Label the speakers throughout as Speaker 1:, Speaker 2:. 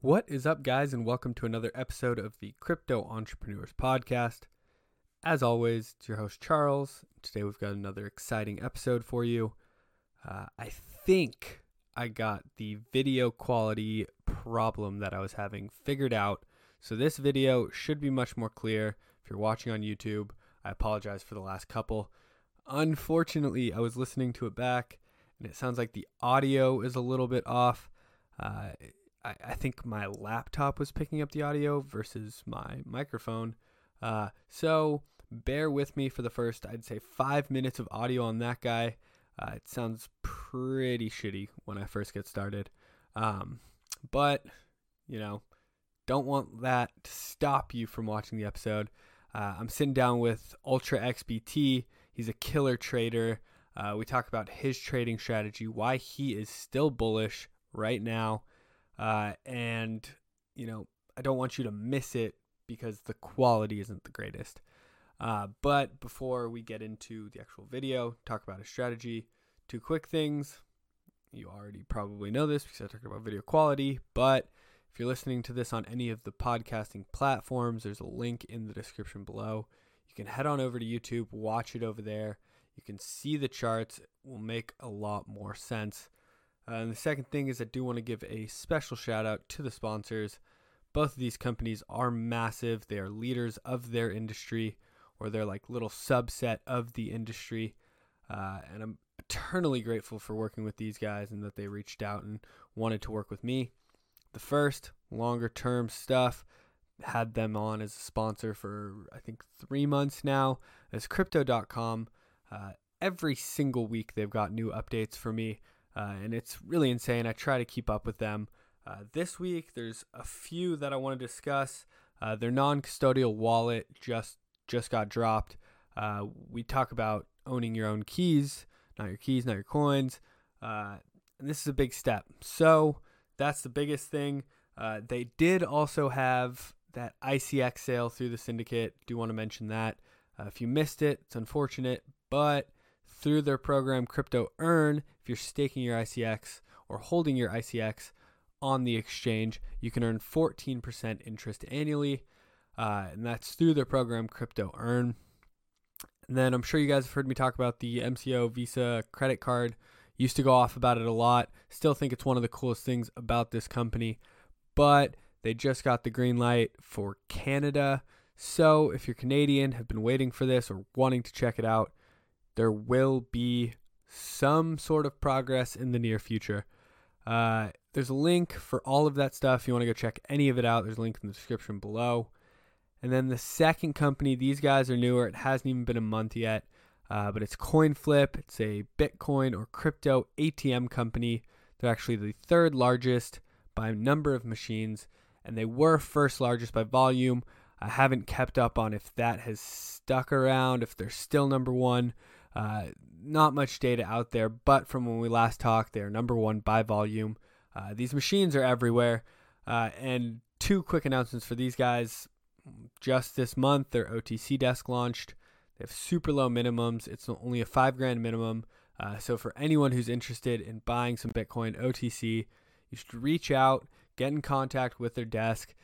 Speaker 1: What is up, guys, and welcome to another episode of the Crypto Entrepreneurs Podcast. As always, it's your host, Charles. Today we've got another exciting episode for you. Uh, I think I got the video quality problem that I was having figured out. So this video should be much more clear. If you're watching on YouTube, I apologize for the last couple. Unfortunately, I was listening to it back, and it sounds like the audio is a little bit off. Uh, I, I think my laptop was picking up the audio versus my microphone. Uh, so bear with me for the first, I'd say, five minutes of audio on that guy. Uh, it sounds pretty shitty when I first get started. Um, but, you know, don't want that to stop you from watching the episode. Uh, I'm sitting down with Ultra XBT. He's a killer trader. Uh, we talk about his trading strategy, why he is still bullish right now. Uh, and, you know, I don't want you to miss it because the quality isn't the greatest. Uh, but before we get into the actual video, talk about a strategy, two quick things. You already probably know this because I talked about video quality, but if you're listening to this on any of the podcasting platforms, there's a link in the description below. You can head on over to YouTube, watch it over there. You can see the charts. It will make a lot more sense. Uh, and the second thing is I do want to give a special shout out to the sponsors. Both of these companies are massive. They are leaders of their industry, or they're like little subset of the industry. Uh, and I'm eternally grateful for working with these guys and that they reached out and wanted to work with me. The first, longer term stuff, had them on as a sponsor for I think three months now. As Crypto.com. Uh, every single week they've got new updates for me uh, and it's really insane. I try to keep up with them. Uh, this week, there's a few that I want to discuss. Uh, their non-custodial wallet just just got dropped. Uh, we talk about owning your own keys, not your keys, not your coins, uh, and this is a big step. So that's the biggest thing. Uh, they did also have that ICX sale through the syndicate. Do want to mention that. if you missed it, it's unfortunate, but through their program Crypto Earn, if you're staking your ICX or holding your ICX on the exchange, you can earn 14% interest annually. Uh, and that's through their program Crypto Earn. And then I'm sure you guys have heard me talk about the MCO Visa credit card. Used to go off about it a lot. Still think it's one of the coolest things about this company. But they just got the green light for Canada. So if you're Canadian, have been waiting for this or wanting to check it out, there will be some sort of progress in the near future. Uh, there's a link for all of that stuff. If you want to go check any of it out, there's a link in the description below. And then the second company, these guys are newer. It hasn't even been a month yet, uh, but it's CoinFlip. It's a Bitcoin or crypto ATM company. They're actually the third largest by number of machines, and they were first largest by volume. I haven't kept up on if that has stuck around, if they're still number one. Uh, not much data out there, but from when we last talked, they're number one by volume. Uh, these machines are everywhere. Uh, and two quick announcements for these guys. Just this month, their OTC desk launched. They have super low minimums. It's only a five grand minimum. Uh, so for anyone who's interested in buying some Bitcoin OTC, you should reach out, get in contact with their desk,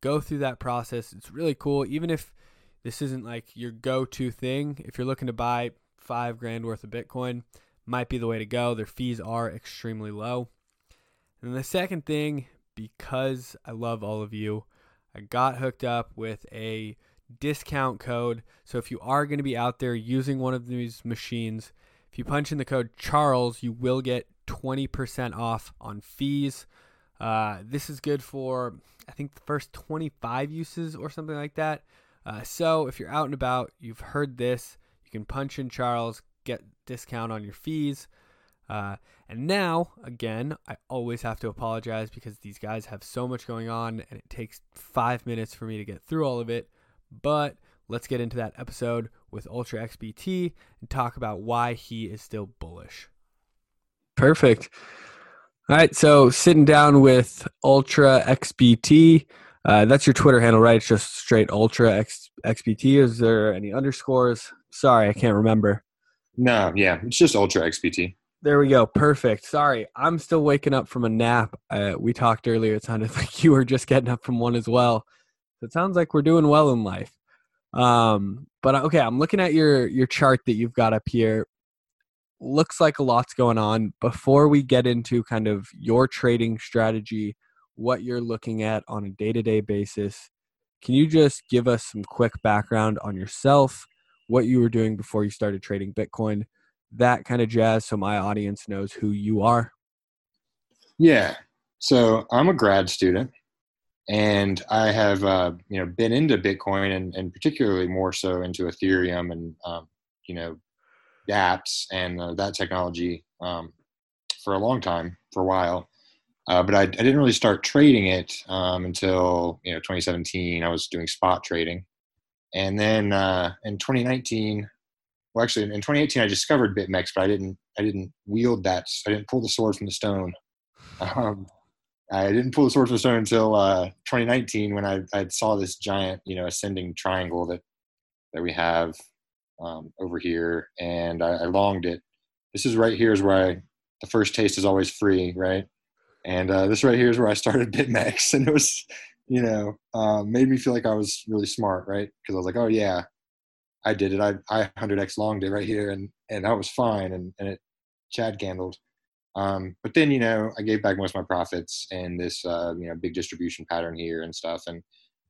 Speaker 1: go through that process. It's really cool. Even if this isn't like your go-to thing, if you're looking to buy five grand worth of Bitcoin might be the way to go. Their fees are extremely low. And the second thing, because I love all of you, I got hooked up with a discount code. So if you are going to be out there using one of these machines, if you punch in the code Charles, you will get 20% off on fees. Uh, this is good for, I think, the first 25 uses or something like that. Uh, so if you're out and about, you've heard this, can punch in Charles, get discount on your fees. Uh, and now, again, I always have to apologize because these guys have so much going on and it takes five minutes for me to get through all of it. But let's get into that episode with Ultra XBT and talk about why he is still bullish. Perfect. All right, so sitting down with Ultra XBT. Uh, that's your Twitter handle, right? It's just straight Ultra X, XBT. Is there any underscores? Sorry, I can't remember.
Speaker 2: No, yeah, it's just Ultra XBT.
Speaker 1: There we go. Perfect. Sorry, I'm still waking up from a nap. Uh, we talked earlier. It sounded like you were just getting up from one as well. So it sounds like we're doing well in life. Um, but okay, I'm looking at your your chart that you've got up here. Looks like a lot's going on. Before we get into kind of your trading strategy, what you're looking at on a day to day basis, can you just give us some quick background on yourself, what you were doing before you started trading Bitcoin? that kind of jazz so my audience knows who you are?
Speaker 2: Yeah. So I'm a grad student and I have, uh, you know, been into Bitcoin and, and particularly more so into Ethereum and, um, you know, dApps and uh, that technology um, for a long time, for a while. Uh, but I, I, didn't really start trading it um, until you know 2017. I was doing spot trading, and then uh, in 2019, well actually in 2018 i discovered bitmex but i didn't i didn't wield that i didn't pull the sword from the stone. Um, i didn't pull the sword from the stone until uh, 2019 when I, I saw this giant you know ascending triangle that that we have um, over here and I, I, longed it. This is right here is where i the first taste is always free right? And uh, this right here is where i started bitmex and it was you know uh, made me feel like i was really smart right because i was like oh yeah I did it. I I 100x longed it right here, and and that was fine, and and it Chad candled. Um, but then you know I gave back most of my profits and this uh, you know big distribution pattern here and stuff, and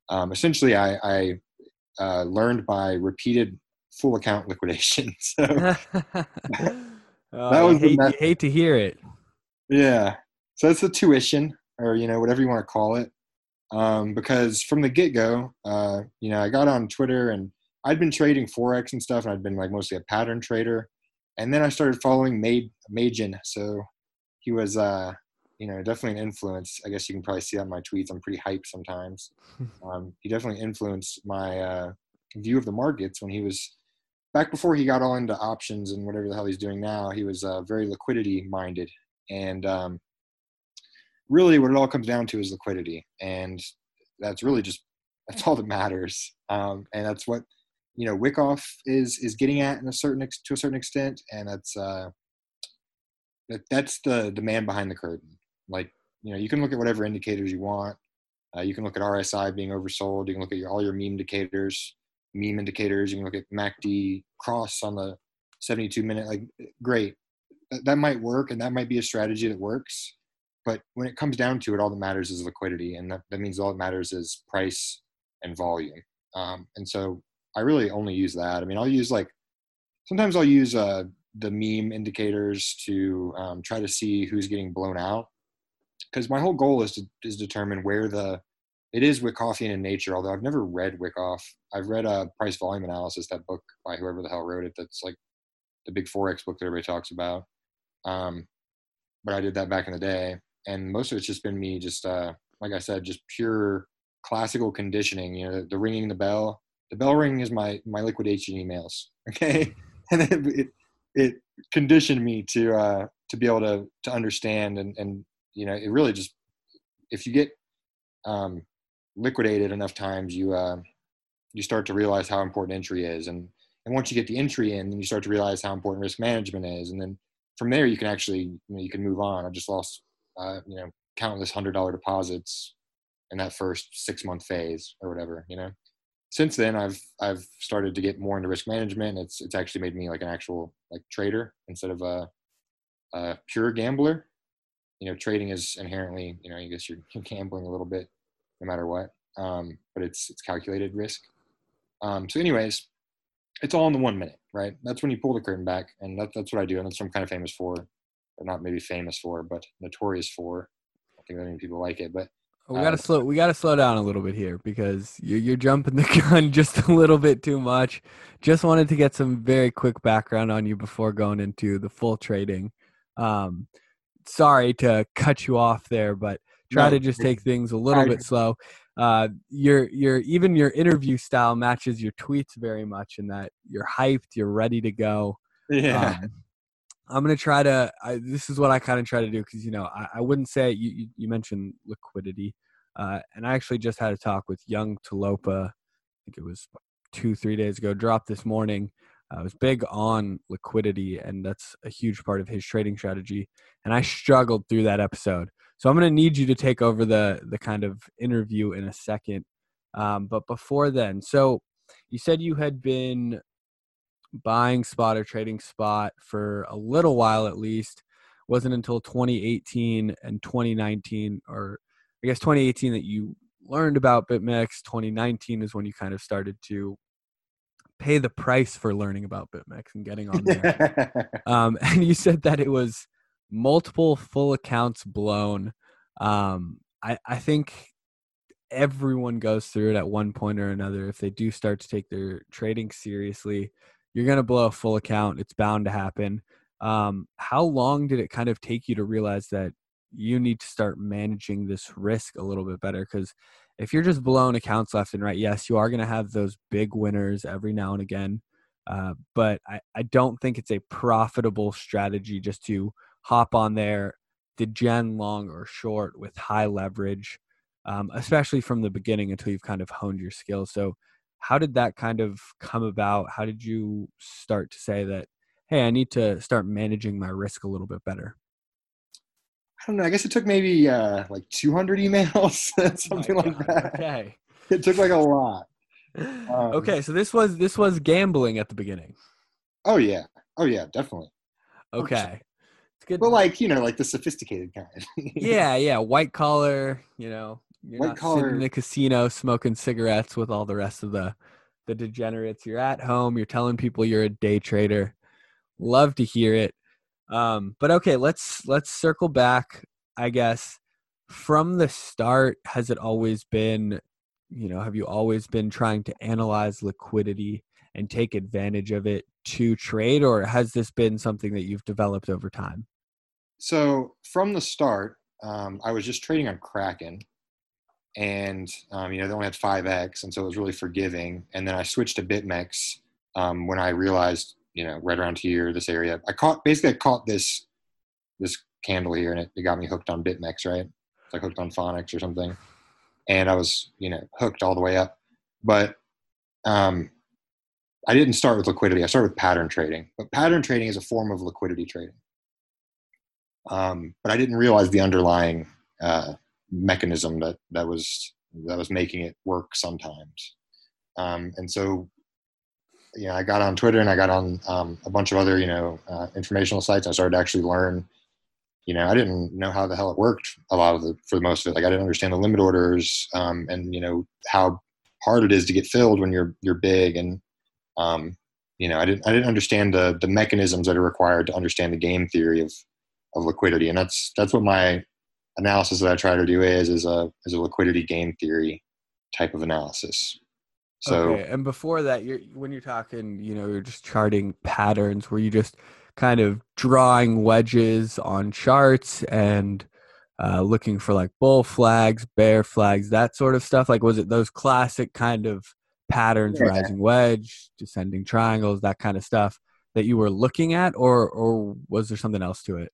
Speaker 2: um, essentially I, I uh, learned by repeated full account liquidation. so
Speaker 1: oh, that was hate, hate to hear it.
Speaker 2: Yeah, so that's the tuition, or you know whatever you want to call it. Um, because from the get go, uh, you know, I got on Twitter and I'd been trading forex and stuff, and I'd been like mostly a pattern trader. And then I started following Made Majin. So he was, uh, you know, definitely an influence. I guess you can probably see on my tweets. I'm pretty hyped sometimes. Um, he definitely influenced my uh, view of the markets when he was back before he got all into options and whatever the hell he's doing now. He was uh, very liquidity minded, and um, really, what it all comes down to is liquidity, and that's really just that's all that matters. Um, and that's what you know Wyckoff is is getting at in a certain to a certain extent, and that's uh, that that's the demand behind the curtain. Like you know, you can look at whatever indicators you want. Uh, you can look at RSI being oversold. You can look at your, all your meme indicators, meme indicators. You can look at MACD cross on the 72 minute. Like great, that might work, and that might be a strategy that works. But when it comes down to it, all that matters is liquidity, and that, that means all that matters is price and volume. Um, and so I really only use that. I mean, I'll use like sometimes I'll use uh, the meme indicators to um, try to see who's getting blown out. Because my whole goal is to is determine where the it is Wyckoffian in nature. Although I've never read Wyckoff, I've read a price volume analysis, that book by whoever the hell wrote it. That's like the big forex book that everybody talks about. Um, but I did that back in the day, and most of it's just been me, just uh, like I said, just pure classical conditioning. You know, the, the ringing the bell. The bell ring is my my liquidation emails okay? And it, it, it conditioned me to uh to be able to to understand and and you know it really just if you get um liquidated enough times you uh you start to realize how important entry is. And and once you get the entry in then you start to realize how important risk management is. And then from there you can actually you, know, you can move on. I just lost uh you know countless hundred dollar deposits in that first six month phase or whatever you know since then I've I've started to get more into risk management. It's it's actually made me like an actual like trader instead of a, a pure gambler. You know, trading is inherently you know I guess you're, gambling a little bit no matter what, um, but it's it's calculated risk. Um, so, anyways, it's all in the one minute, right? That's when you pull the curtain back, and that, that's what I do, and that's what I'm kind of famous for, or not maybe famous for, but notorious for. I think that many people like it, but
Speaker 1: we gotta uh, slow. We gotta slow down a little bit here because you're you're jumping the gun just a little bit too much. Just wanted to get some very quick background on you before going into the full trading. Um, sorry to cut you off there, but try no, to just take things a little bit slow. Uh, your your even your interview style matches your tweets very much in that you're hyped, you're ready to go.
Speaker 2: Yeah. Um,
Speaker 1: I'm gonna try to. I, this is what I kind of try to do because you know I, I wouldn't say you, you, mentioned liquidity, uh, and I actually just had a talk with Young Talopa. I think it was two three days ago. Dropped this morning. I was big on liquidity, and that's a huge part of his trading strategy. And I struggled through that episode, so I'm to need you to take over the the kind of interview in a second. Um, but before then, so you said you had been buying spot or trading spot for a little while at least. Wasn't until 2018 and 2019, or I guess 2018, that you learned about BitMEX. 2019 is when you kind of started to pay the price for learning about BitMEX and getting on there. um, and you said that it was multiple full accounts blown. Um, I, I think everyone goes through it at one point or another. If they do start to take their trading seriously, you're going to blow a full account. It's bound to happen. Um, how long did it kind of take you to realize that you need to start managing this risk a little bit better? Because if you're just blowing accounts left and right, yes, you are going to have those big winners every now and again. Uh, but I, I don't think it's a profitable strategy just to hop on there, degen long or short with high leverage, um, especially from the beginning until you've kind of honed your skills. So, how did that kind of come about? How did you start to say that, hey, I need to start managing my risk a little bit better?
Speaker 2: I don't know. I guess it took maybe uh, like 200 emails, something like that.
Speaker 1: Okay.
Speaker 2: It took like a lot.
Speaker 1: Um, okay, so this was this was gambling at the beginning.
Speaker 2: Oh yeah. Oh yeah, definitely.
Speaker 1: Okay.
Speaker 2: It's good. But like you know, like the sophisticated kind.
Speaker 1: yeah, yeah, white collar. You know, you're
Speaker 2: white
Speaker 1: not
Speaker 2: collar
Speaker 1: sitting in a casino smoking cigarettes with all the rest of the the degenerates. You're at home. You're telling people you're a day trader. Love to hear it. Um, but okay, let's let's circle back. I guess from the start, has it always been, you know, have you always been trying to analyze liquidity and take advantage of it to trade, or has this been something that you've developed over time?
Speaker 2: So from the start, um, I was just trading on Kraken, and um, you know they only had five X, and so it was really forgiving. And then I switched to BitMEX um, when I realized you know, right around here, this area. I caught basically I caught this this candle here, and it, it got me hooked on BitMEX, right? It's like hooked on phonics or something, and I was you know hooked all the way up. But um, I didn't start with liquidity. I started with pattern trading, but pattern trading is a form of liquidity trading. Um, but I didn't realize the underlying uh, mechanism that that was that was making it work sometimes. Um, and so you know, I got on Twitter and I got on um, a bunch of other, you know, uh, informational sites. I started to actually learn. You know, I didn't know how the hell it worked a lot of the for the most of it. Like I didn't understand the limit orders um, and you know how hard it is to get filled when you're you're big and um, you know I didn't I didn't understand the the mechanisms that are required to understand the game theory of of liquidity and that's that's what my analysis that I try to do is is a is a liquidity game theory type of analysis. So
Speaker 1: okay. and before that, you're when you're talking, you know, you're just charting patterns. Were you just kind of drawing wedges on charts and uh, looking for like bull flags, bear flags, that sort of stuff? Like, was it those classic kind of patterns, yeah. rising wedge, descending triangles, that kind of stuff that you were looking at, or or was there something else to it?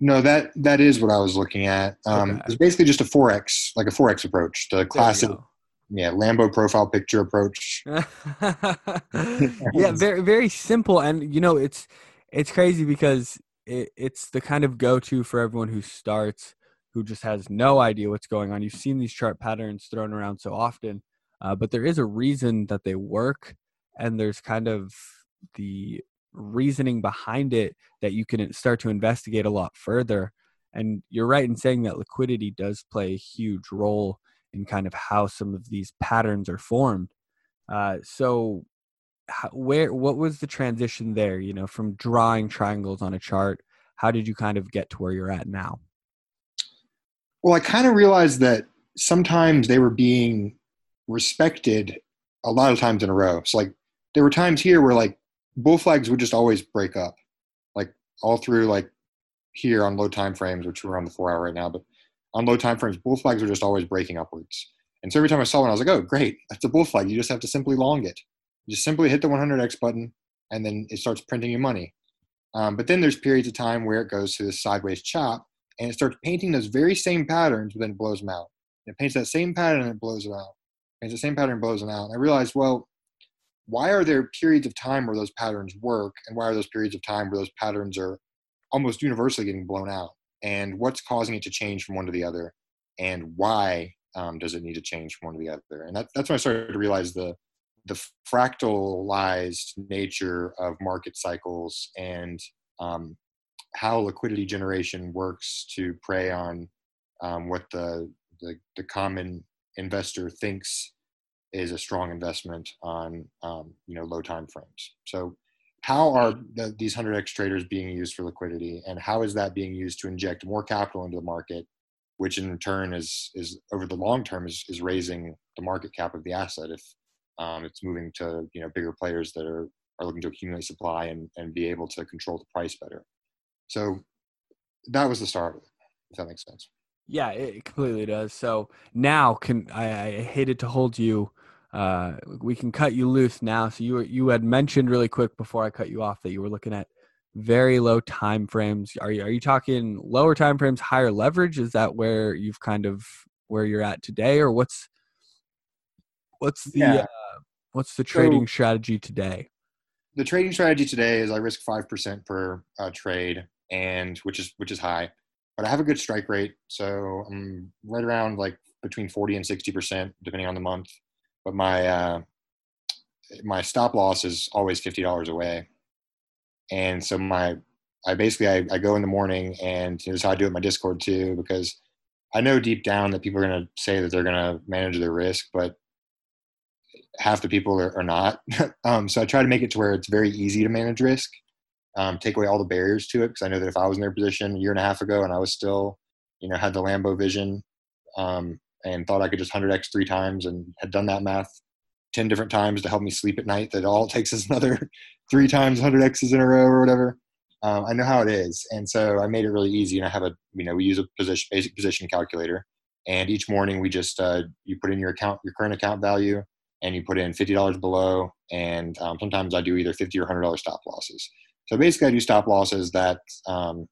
Speaker 2: No, that that is what I was looking at. Um, okay. It's basically just a forex, like a forex approach, the classic yeah lambo profile picture approach
Speaker 1: yeah very very simple and you know it's it's crazy because it, it's the kind of go-to for everyone who starts who just has no idea what's going on you've seen these chart patterns thrown around so often uh, but there is a reason that they work and there's kind of the reasoning behind it that you can start to investigate a lot further and you're right in saying that liquidity does play a huge role in kind of how some of these patterns are formed. Uh, so, how, where what was the transition there? You know, from drawing triangles on a chart, how did you kind of get to where you're at now?
Speaker 2: Well, I kind of realized that sometimes they were being respected a lot of times in a row. So, like, there were times here where like bull flags would just always break up, like all through like here on low time frames, which we're on the four hour right now, but on low time frames, bull flags are just always breaking upwards. And so every time I saw one, I was like, oh, great, that's a bull flag. You just have to simply long it. You just simply hit the 100x button, and then it starts printing you money. Um, but then there's periods of time where it goes to this sideways chop, and it starts painting those very same patterns, but then it blows them out. It paints that same pattern and it blows it out. Paints the same pattern blows them out. And I realized, well, why are there periods of time where those patterns work and why are those periods of time where those patterns are almost universally getting blown out? And what's causing it to change from one to the other? And why um, does it need to change from one to the other? And that, that's when i started to realize the the fractalized nature of market cycles and um, how liquidity generation works to prey on um, what the, the, the common investor thinks is a strong investment on um, you know low time frames. So how are the, these 100x traders being used for liquidity and how is that being used to inject more capital into the market which in turn is is over the long term is, is raising the market cap of the asset if um, it's moving to you know bigger players that are are looking to accumulate supply and, and be able to control the price better? So that was the start if that makes sense.
Speaker 1: Yeah it completely does. So now can i, I hated to hold you uh, we can cut you loose now. So you were, you had mentioned really quick before I cut you off that you were looking at very low time frames. Are you are you talking lower time frames, higher leverage? Is that where you've kind of where you're at today, or what's what's the yeah. uh, what's the trading so, strategy today?
Speaker 2: The trading strategy today is I risk five percent per uh, trade, and which is which is high, but I have a good strike rate, so I'm right around like between forty and sixty percent depending on the month but my uh, my stop loss is always fifty dollars away, and so my I basically I, I go in the morning and this is how I do it in my Discord too because I know deep down that people are going to say that they're going to manage their risk, but half the people are, are not. um, so I try to make it to where it's very easy to manage risk, um, take away all the barriers to it. Because I know that if I was in their position a year and a half ago and I was still, you know, had the Lambo vision, um, and thought I could just 100x three times and had done that math 10 different times to help me sleep at night that all it takes is another three times 100x's in a row or whatever. Um, I know how it is. And so I made it really easy. And I have a, you know, we use a position, basic position calculator. And each morning we just, uh, you put in your account, your current account value, and you put in $50 below. And um, sometimes I do either 50 or $100 stop losses. So basically I do stop losses that, um,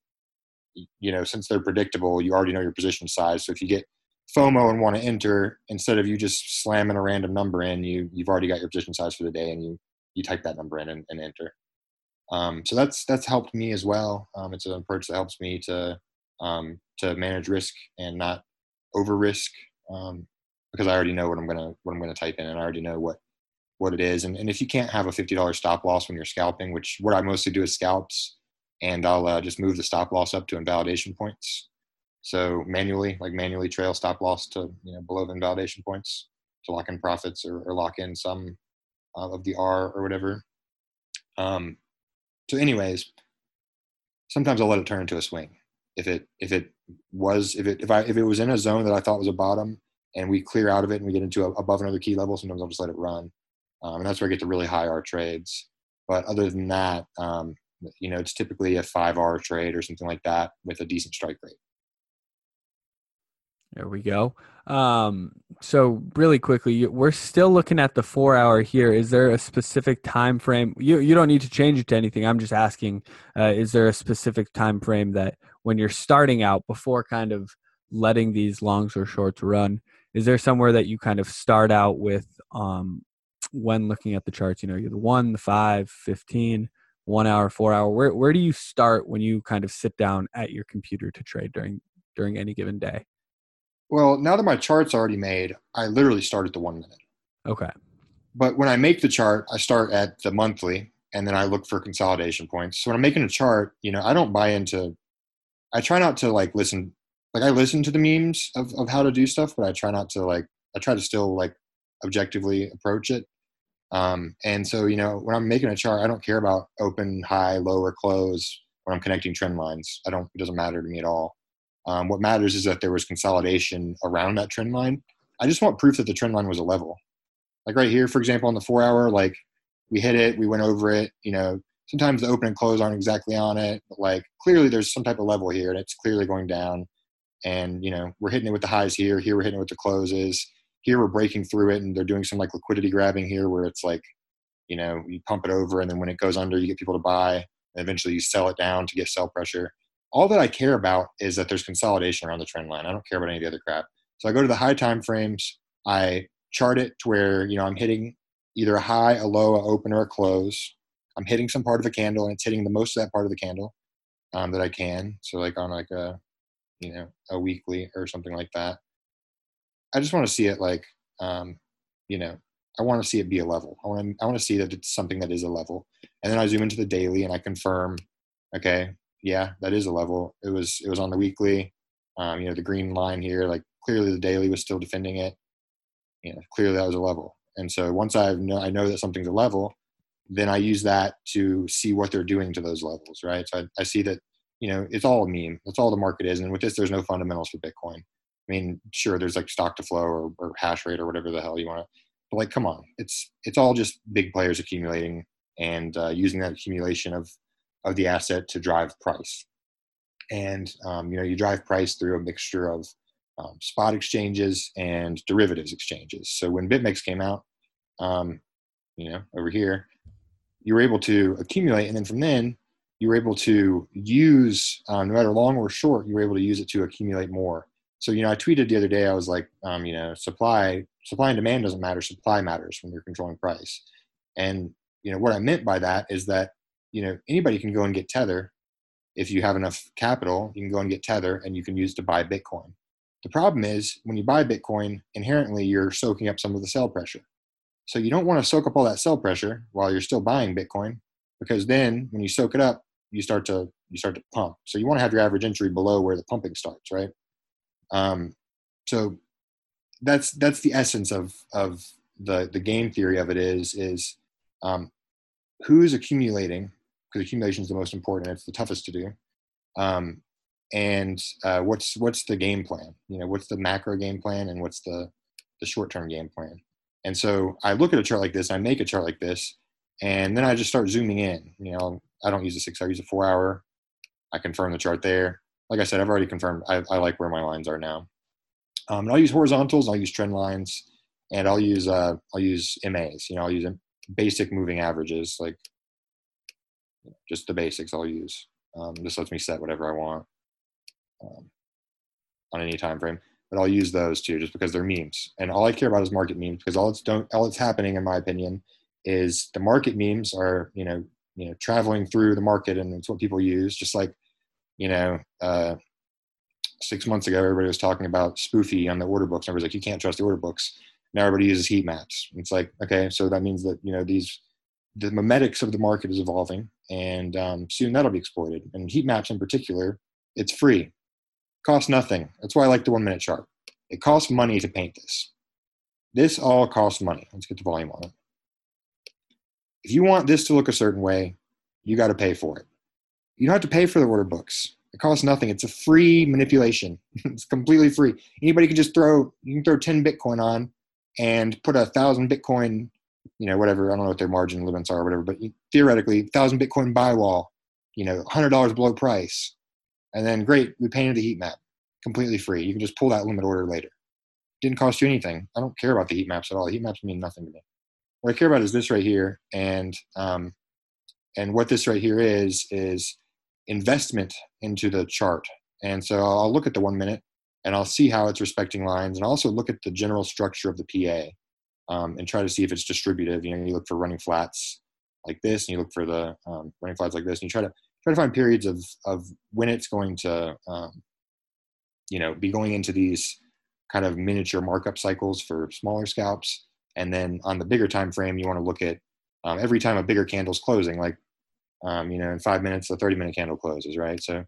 Speaker 2: you know, since they're predictable, you already know your position size. So if you get FOMO and want to enter, instead of you just slamming a random number in, you you've already got your position size for the day, and you you type that number in and, and enter. Um, so that's that's helped me as well. Um, it's an approach that helps me to um, to manage risk and not over risk um, because I already know what I'm gonna what I'm gonna type in, and I already know what what it is. And, and if you can't have a fifty dollars stop loss when you're scalping, which what I mostly do is scalps, and I'll uh, just move the stop loss up to invalidation points. So manually, like manually trail stop loss to you know below the invalidation points to lock in profits or, or lock in some uh, of the R or whatever. Um, so, anyways, sometimes I'll let it turn into a swing. If it if it was if it if I if it was in a zone that I thought was a bottom and we clear out of it and we get into a, above another key level, sometimes I'll just let it run, um, and that's where I get the really high R trades. But other than that, um, you know, it's typically a five R trade or something like that with a decent strike rate.
Speaker 1: There we go. Um, so really quickly, we're still looking at the four hour here. Is there a specific time frame? You you don't need to change it to anything. I'm just asking. Uh, is there a specific time frame that when you're starting out before kind of letting these longs or shorts run? Is there somewhere that you kind of start out with um, when looking at the charts? You know, you're the one, the five, 15, one hour, four hour. Where where do you start when you kind of sit down at your computer to trade during during any given day?
Speaker 2: Well, now that my chart's already made, I literally start at the one minute.
Speaker 1: Okay.
Speaker 2: But when I make the chart, I start at the monthly and then I look for consolidation points. So when I'm making a chart, you know, I don't buy into I try not to like listen like I listen to the memes of, of how to do stuff, but I try not to like I try to still like objectively approach it. Um, and so, you know, when I'm making a chart, I don't care about open, high, lower, close when I'm connecting trend lines. I don't, it doesn't matter to me at all. Um, what matters is that there was consolidation around that trend line. I just want proof that the trend line was a level. Like right here, for example, on the four hour, like we hit it, we went over it. You know, sometimes the open and close aren't exactly on it, but like clearly there's some type of level here and it's clearly going down. And, you know, we're hitting it with the highs here. Here we're hitting it with the closes. Here we're breaking through it and they're doing some like liquidity grabbing here where it's like, you know, you pump it over and then when it goes under, you get people to buy. And eventually you sell it down to get sell pressure all that I care about is that there's consolidation around the trend line. I don't care about any of the other crap. So I go to the high time frames. I chart it to where you know I'm hitting either a high, a low, a open, or a close. I'm hitting some part of a candle, and it's hitting the most of that part of the candle um, that I can. So like on like a you know a weekly or something like that. I just want to see it like um, you know I want to see it be a level. I want to I want to see that it's something that is a level, and then I zoom into the daily and I confirm, okay, yeah, that is a level. It was it was on the weekly. Um, you know the green line here, like clearly the daily was still defending it. You know clearly that was a level. And so once I've know I know that something's a level, then I use that to see what they're doing to those levels, right? So I, I see that you know it's all a meme. That's all the market is. And with this, there's no fundamentals for Bitcoin. I mean, sure, there's like stock to flow or, or hash rate or whatever the hell you want. But like, come on, it's it's all just big players accumulating and uh, using that accumulation of of the asset to drive price. And um, you know, you drive price through a mixture of um, spot exchanges and derivatives exchanges. So when BitMEX came out, um, you know, over here, you were able to accumulate, and then from then you were able to use, um, no matter long or short, you were able to use it to accumulate more. So you know, I tweeted the other day, I was like, um, you know, supply, supply and demand doesn't matter. Supply matters when you're controlling price. And you know what I meant by that is that you know anybody can go and get tether if you have enough capital. You can go and get tether, and you can use to buy Bitcoin. The problem is when you buy Bitcoin, inherently you're soaking up some of the sell pressure. So you don't want to soak up all that sell pressure while you're still buying Bitcoin, because then when you soak it up, you start to you start to pump. So you want to have your average entry below where the pumping starts, right? Um, so that's that's the essence of of the the game theory of it is is um, who's accumulating because accumulation is the most important. It's the toughest to do. Um, and uh, what's what's the game plan? You know, what's the macro game plan and what's the the short term game plan? And so I look at a chart like this, I make a chart like this, and then I just start zooming in. You know, I don't use a six hour, I use a four hour. I confirm the chart there. Like I said, I've already confirmed. I, I like where my lines are now. Um, I'll use horizontals. I'll use trend lines, and I'll use uh, I'll use MAs. You know, I'll use basic moving averages, like just the basics. I'll use. Um, this lets me set whatever I want um, on any time frame. But I'll use those too, just because they're memes, and all I care about is market memes because all it's don't all it's happening, in my opinion, is the market memes are you know you know traveling through the market, and it's what people use. Just like you know, uh, six months ago, everybody was talking about spoofy on the order books. Everybody's like, you can't trust the order books. Now everybody uses heat maps. It's like, okay, so that means that you know these the memetics of the market is evolving, and um, soon that'll be exploited. And heat maps in particular, it's free costs nothing. That's why I like the one minute chart. It costs money to paint this. This all costs money. Let's get the volume on it. If you want this to look a certain way, you got to pay for it. You don't have to pay for the order books. It costs nothing. It's a free manipulation. it's completely free. Anybody can just throw you can throw 10 Bitcoin on and put a thousand Bitcoin, you know, whatever. I don't know what their margin limits are whatever, but theoretically, thousand Bitcoin buy wall, you know, hundred dollars below price. And then great, we painted the heat map completely free. You can just pull that limit order later. Didn't cost you anything. I don't care about the heat maps at all. The heat maps mean nothing to me. What I care about is this right here, and um, and what this right here is is investment into the chart. And so I'll look at the one minute, and I'll see how it's respecting lines, and also look at the general structure of the PA, um, and try to see if it's distributive. You know, you look for running flats like this, and you look for the um, running flats like this, and you try to try to find periods of of when it's going to um, you know be going into these kind of miniature markup cycles for smaller scalps. And then on the bigger time frame you want to look at um, every time a bigger candle's closing like um, you know in five minutes a 30 minute candle closes right? So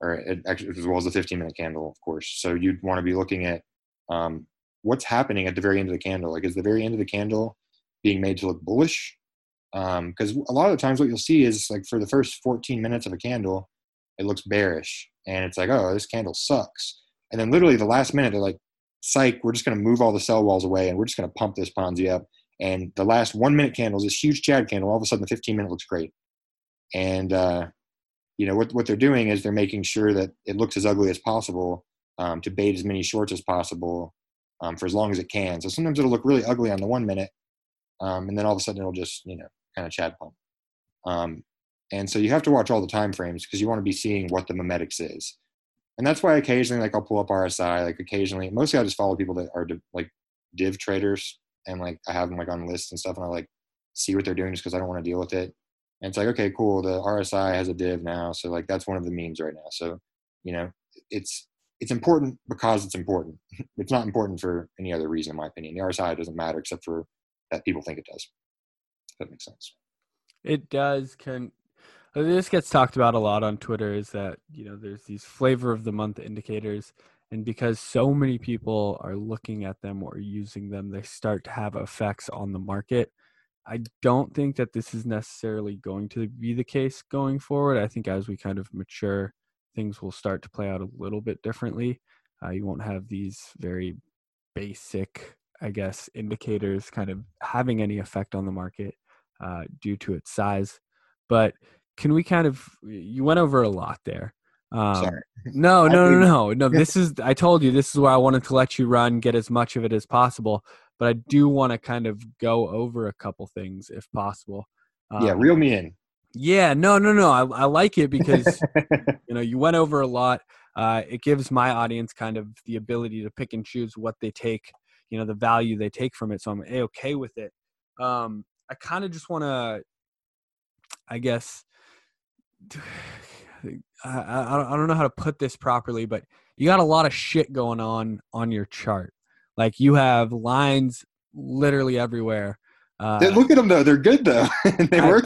Speaker 2: or it, as well as the 15 minute candle of course. So you'd want to be looking at um, what's happening at the very end of the candle? Like is the very end of the candle being made to look bullish? Because um, a lot of the times what you'll see is like for the first 14 minutes of a candle it looks bearish. And it's like oh this candle sucks. And then literally the last minute they're like psych we're just going to move all the sell walls away and we're just going to pump this ponzi up. And the last one minute candle is this huge chad candle. All of a sudden the 15 minute looks great. And uh, you know what, what they're doing is they're making sure that it looks as ugly as possible um, to bait as many shorts as possible um, for as long as it can so sometimes it'll look really ugly on the one minute um, and then all of a sudden it'll just you know kind of chad pump um, and so you have to watch all the time frames because you want to be seeing what the memetics is. And that's why occasionally, like I'll pull up RSI, like occasionally, mostly I just follow people that are like div traders. and like I have them like on lists and stuff, and I like see what they're doing just because I don't want to deal with it. And it's like, okay, cool. The RSI has a div now, so like that's one of the memes right now. So, you know, it's it's important because it's important. it's not important for any other reason, in my opinion. The RSI doesn't matter except for that people think it does. If that makes sense.
Speaker 1: It does. Can uh, this gets talked about a lot on Twitter? Is that you know there's these flavor of the month indicators, and because so many people are looking at them or using them, they start to have effects on the market. I don't think that this is necessarily going to be the case going forward. I think as we kind of mature, things will start to play out a little bit differently. Uh, you won't have these very basic, I guess, indicators kind of having any effect on the market uh, due to its size. But can we kind of, you went over a lot there. Um,
Speaker 2: Sorry.
Speaker 1: no, no, no, no, no. This is, I told you, this is where I wanted to let you run, get as much of it as possible but I do want to kind of go over a couple things if possible.
Speaker 2: Um, yeah, reel me in.
Speaker 1: Yeah, no, no, no. I, I like it because you know you went over a lot. Uh, it gives my audience kind of the ability to pick and choose what they take, you know, the value they take from it. So I'm a okay with it. Um, I kind of just want to, I guess, I, I I don't know how to put this properly, but you got a lot of shit going on on your chart. Like you have lines literally everywhere.
Speaker 2: Uh, look at them though; they're good though. they
Speaker 1: I,
Speaker 2: work.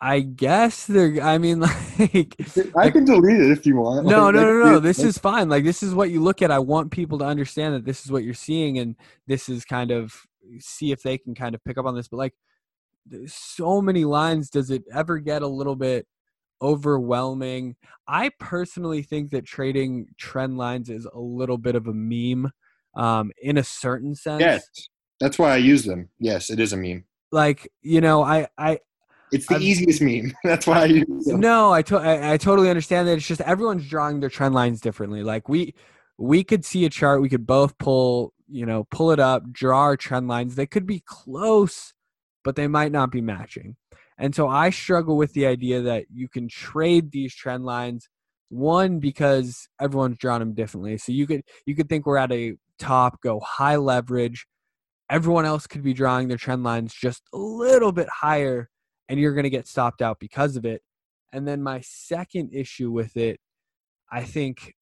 Speaker 1: I guess they're. I mean, like
Speaker 2: I can delete it if you want.
Speaker 1: No,
Speaker 2: like,
Speaker 1: no, no, no. This is fine. Like this is what you look at. I want people to understand that this is what you're seeing, and this is kind of see if they can kind of pick up on this. But like, so many lines. Does it ever get a little bit overwhelming? I personally think that trading trend lines is a little bit of a meme um, in a certain sense.
Speaker 2: Yes, that's why I use them. Yes, it is a meme.
Speaker 1: Like you know, I I.
Speaker 2: It's the I've, easiest meme. That's why I use them.
Speaker 1: No, I, to, I I totally understand that. It's just everyone's drawing their trend lines differently. Like we we could see a chart, we could both pull you know pull it up, draw our trend lines. They could be close, but they might not be matching. And so I struggle with the idea that you can trade these trend lines one because everyone's drawn them differently. So you could you could think we're at a top, go high leverage. Everyone else could be drawing their trend lines just a little bit higher, and you're going to get stopped out because of it. And then my second issue with it, I think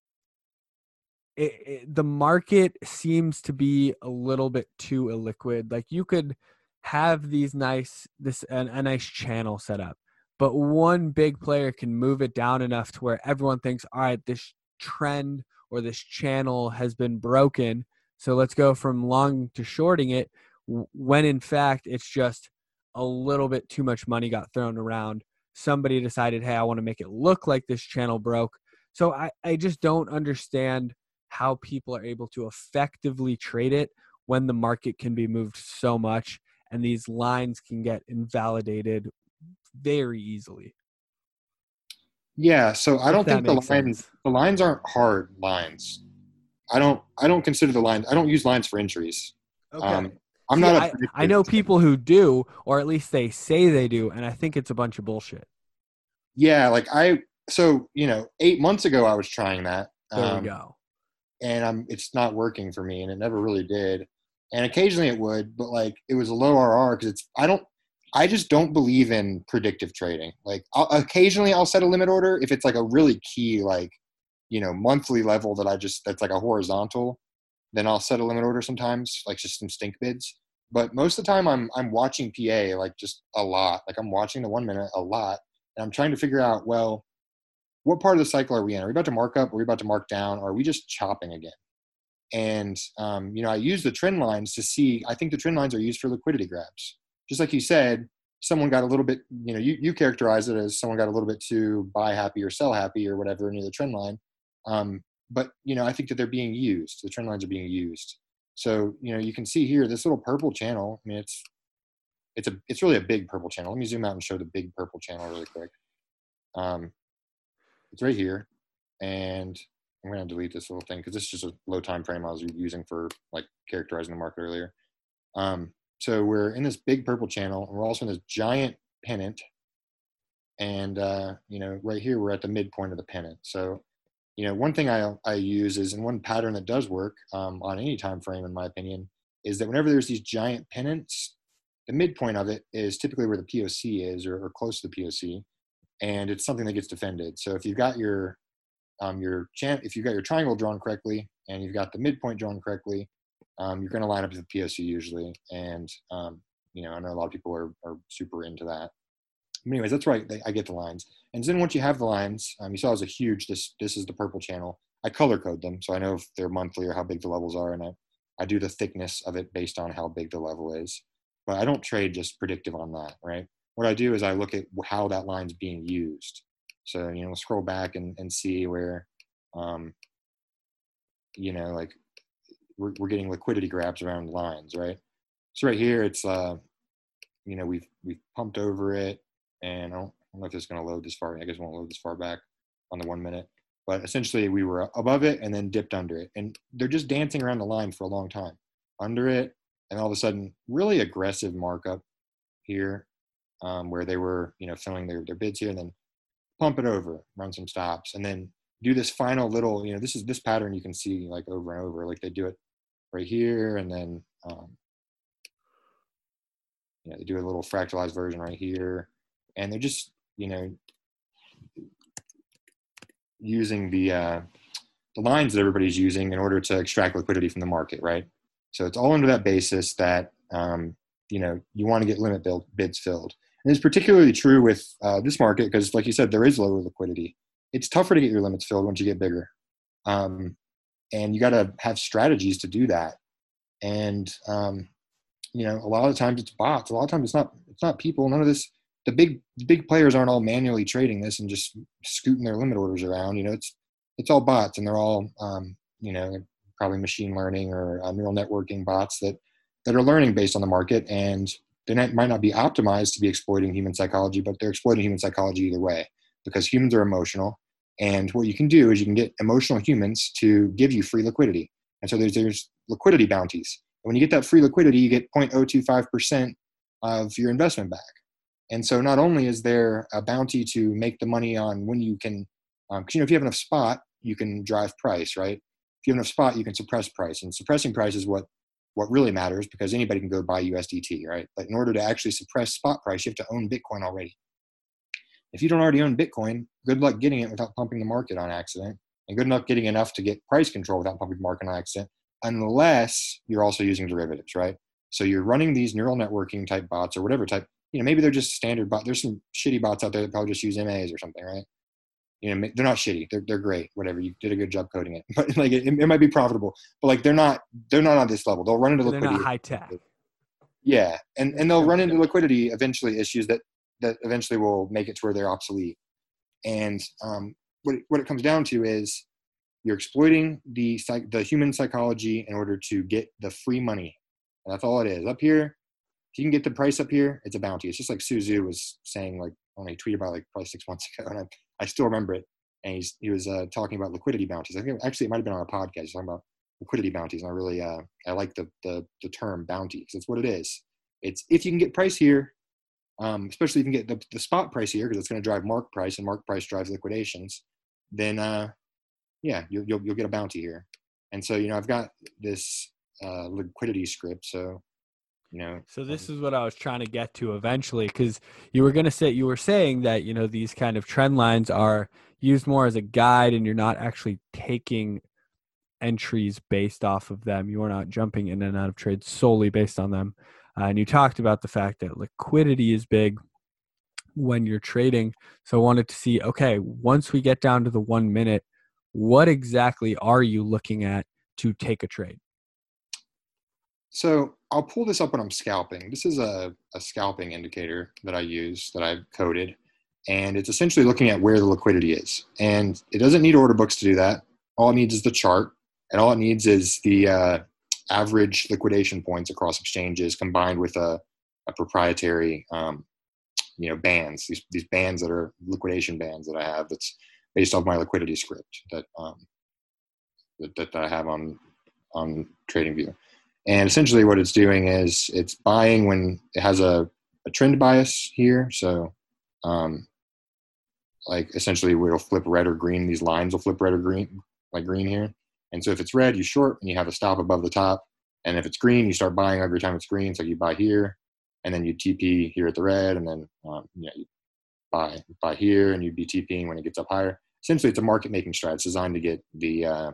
Speaker 1: it, it, the market seems to be a little bit too illiquid. Like you could have these nice this a, a nice channel set up, but one big player can move it down enough to where everyone thinks, all right, this trend or this channel has been broken. So let's go from long to shorting it when in fact it's just a little bit too much money got thrown around. Somebody decided, hey, I want to make it look like this channel broke. So I, I just don't understand how people are able to effectively trade it when the market can be moved so much and these lines can get invalidated very easily.
Speaker 2: Yeah, so I don't think the lines sense. the lines aren't hard lines. I don't I don't consider the lines I don't use lines for injuries. Okay. Um, I'm See, not.
Speaker 1: I, I know people who do, or at least they say they do, and I think it's a bunch of bullshit.
Speaker 2: Yeah, like I so you know eight months ago I was trying that.
Speaker 1: There um, we go.
Speaker 2: And I'm it's not working for me, and it never really did. And occasionally it would, but like it was a low RR because it's I don't I just don't believe in predictive trading. Like I'll, occasionally I'll set a limit order if it's like a really key like you know monthly level that I just that's like a horizontal. Then I'll set a limit order sometimes, like just some stink bids. But most of the time I'm I'm watching PA like just a lot. Like I'm watching the one minute a lot, and I'm trying to figure out well, what part of the cycle are we in? Are we about to mark up? Are we about to mark down? Or are we just chopping again? And um, you know I use the trend lines to see. I think the trend lines are used for liquidity grabs just like you said, someone got a little bit, you know, you, you characterize it as someone got a little bit too buy happy or sell happy or whatever near the trend line. Um, but, you know, I think that they're being used. The trend lines are being used. So, you know, you can see here, this little purple channel, I mean, it's, it's a, it's really a big purple channel. Let me zoom out and show the big purple channel really quick. Um, it's right here. And I'm going to delete this little thing because this is just a low time frame I was using for like characterizing the market earlier. Um, so we're in this big purple channel, and we're also in this giant pennant. And uh, you know, right here we're at the midpoint of the pennant. So, you know, one thing I I use is, and one pattern that does work um, on any time frame, in my opinion, is that whenever there's these giant pennants, the midpoint of it is typically where the POC is or, or close to the POC, and it's something that gets defended. So if you've got your um, your if you've got your triangle drawn correctly and you've got the midpoint drawn correctly, um, you're going to line up with the POC usually. And um, you know, I know a lot of people are, are super into that. Anyways, that's right. I get the lines, and then once you have the lines, um, you saw was a huge. This this is the purple channel. I color code them, so I know if they're monthly or how big the levels are, and I I do the thickness of it based on how big the level is. But I don't trade just predictive on that, right? What I do is I look at how that line's being used. So you know, scroll back and, and see where, um, you know, like we're, we're getting liquidity grabs around lines, right? So right here, it's uh, you know, we've we've pumped over it, and I don't, I don't know if it's going to load this far. I guess it won't load this far back on the one minute. But essentially, we were above it and then dipped under it, and they're just dancing around the line for a long time, under it, and all of a sudden, really aggressive markup here, um, where they were, you know, filling their their bids here, and then pump it over, run some stops, and then do this final little, you know, this is this pattern you can see like over and over, like they do it right here, and then um, you know, they do a little fractalized version right here, and they're just, you know, using the uh, the lines that everybody's using in order to extract liquidity from the market, right? So it's all under that basis that um, you know you want to get limit build, bids filled, and it's particularly true with uh, this market because, like you said, there is lower liquidity. It's tougher to get your limits filled once you get bigger, um, and you got to have strategies to do that. And um, you know, a lot of times it's bots. A lot of times it's not. It's not people. None of this the big big players aren't all manually trading this and just scooting their limit orders around. You know, it's it's all bots and they're all um, you know probably machine learning or uh, neural networking bots that that are learning based on the market and they might not be optimized to be exploiting human psychology, but they're exploiting human psychology either way because humans are emotional. And what you can do is you can get emotional humans to give you free liquidity. And so there's there's liquidity bounties. And when you get that free liquidity, you get 0.025% of your investment back. And so not only is there a bounty to make the money on when you can, because um, you know if you have enough spot, you can drive price, right? If you have enough spot, you can suppress price, and suppressing price is what what really matters because anybody can go buy USDT, right? But in order to actually suppress spot price, you have to own Bitcoin already. If you don't already own Bitcoin, good luck getting it without pumping the market on accident, and good luck getting enough to get price control without pumping the market on accident, unless you're also using derivatives, right? So you're running these neural networking type bots or whatever type you know, maybe they're just standard bots. There's some shitty bots out there that probably just use MAs or something, right? You know, they're not shitty. They're they're great. Whatever. You did a good job coding it, but like it, it might be profitable. But like they're not they're not on this level. They'll run into
Speaker 1: they're
Speaker 2: liquidity.
Speaker 1: High tech.
Speaker 2: Yeah, and and they'll run into liquidity eventually issues that that eventually will make it to where they're obsolete. And um, what it, what it comes down to is you're exploiting the the human psychology in order to get the free money. And that's all it is. Up here, if you can get the price up here, it's a bounty. It's just like Su Zhu was saying, like when he tweeted about like probably six months ago, and I, I still remember it. And he's he was uh, talking about liquidity bounties. I think actually it might have been on a podcast talking about liquidity bounties, and I really uh, I like the the, the term bounty because it's what it is. It's if you can get price here, um, especially if you can get the, the spot price here because it's going to drive mark price, and mark price drives liquidations. Then uh, yeah, you'll, you'll you'll get a bounty here. And so you know I've got this uh, liquidity script, so you know
Speaker 1: so this is what i was trying to get to eventually because you were going to say you were saying that you know these kind of trend lines are used more as a guide and you're not actually taking entries based off of them. You are not jumping in and out of trades solely based on them. Uh, and you talked about the fact that liquidity is big when you're trading. So i wanted to see okay once we get down to the one minute what exactly are you looking at to take a trade?
Speaker 2: So I'll pull this up when I'm scalping. This is a, a scalping indicator that I use that I've coded. And it's essentially looking at where the liquidity is. And it doesn't need order books to do that. All it needs is the chart. And all it needs is the uh, average liquidation points across exchanges combined with a, a proprietary, um, you know, bands, these, these bands that are liquidation bands that I have that's based off my liquidity script that, um, that, that I have on, on TradingView. And essentially, what it's doing is it's buying when it has a, a trend bias here. So, um, like essentially, it'll flip red or green. These lines will flip red or green, like green here. And so, if it's red, you short and you have a stop above the top. And if it's green, you start buying every time it's green. So you buy here, and then you TP here at the red, and then um, you, you buy buy here, and you'd be TPing when it gets up higher. Essentially, it's a market making strategy It's designed to get the uh,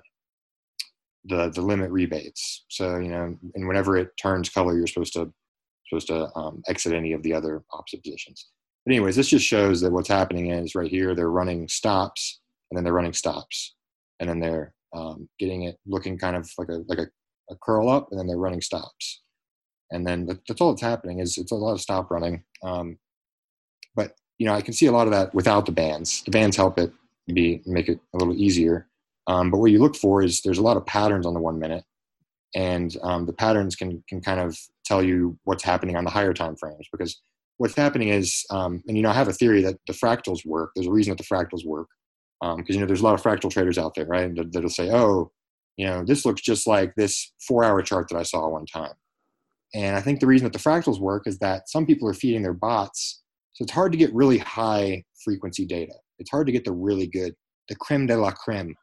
Speaker 2: the the limit rebates. So you know, and whenever it turns color, you're supposed to supposed to um, exit any of the other opposite positions. But anyways, this just shows that what's happening is right here they're running stops, and then they're running stops, and then they're um, getting it looking kind of like a like a, a, curl up, and then they're running stops, and then that's all that's happening is it's a lot of stop running. Um, but you know, I can see a lot of that without the bands. The bands help it be make it a little easier. Um, but what you look for is there's a lot of patterns on the one minute, and um, the patterns can can kind of tell you what's happening on the higher time frames because what's happening is, um, and you know, I have a theory that the fractals work. There's a reason that the fractals work because um, you know there's a lot of fractal traders out there, right? That, that'll say, oh, you know, this looks just like this four-hour chart that I saw one time. And I think the reason that the fractals work is that some people are feeding their bots, so it's hard to get really high frequency data. It's hard to get the really good, the creme de la creme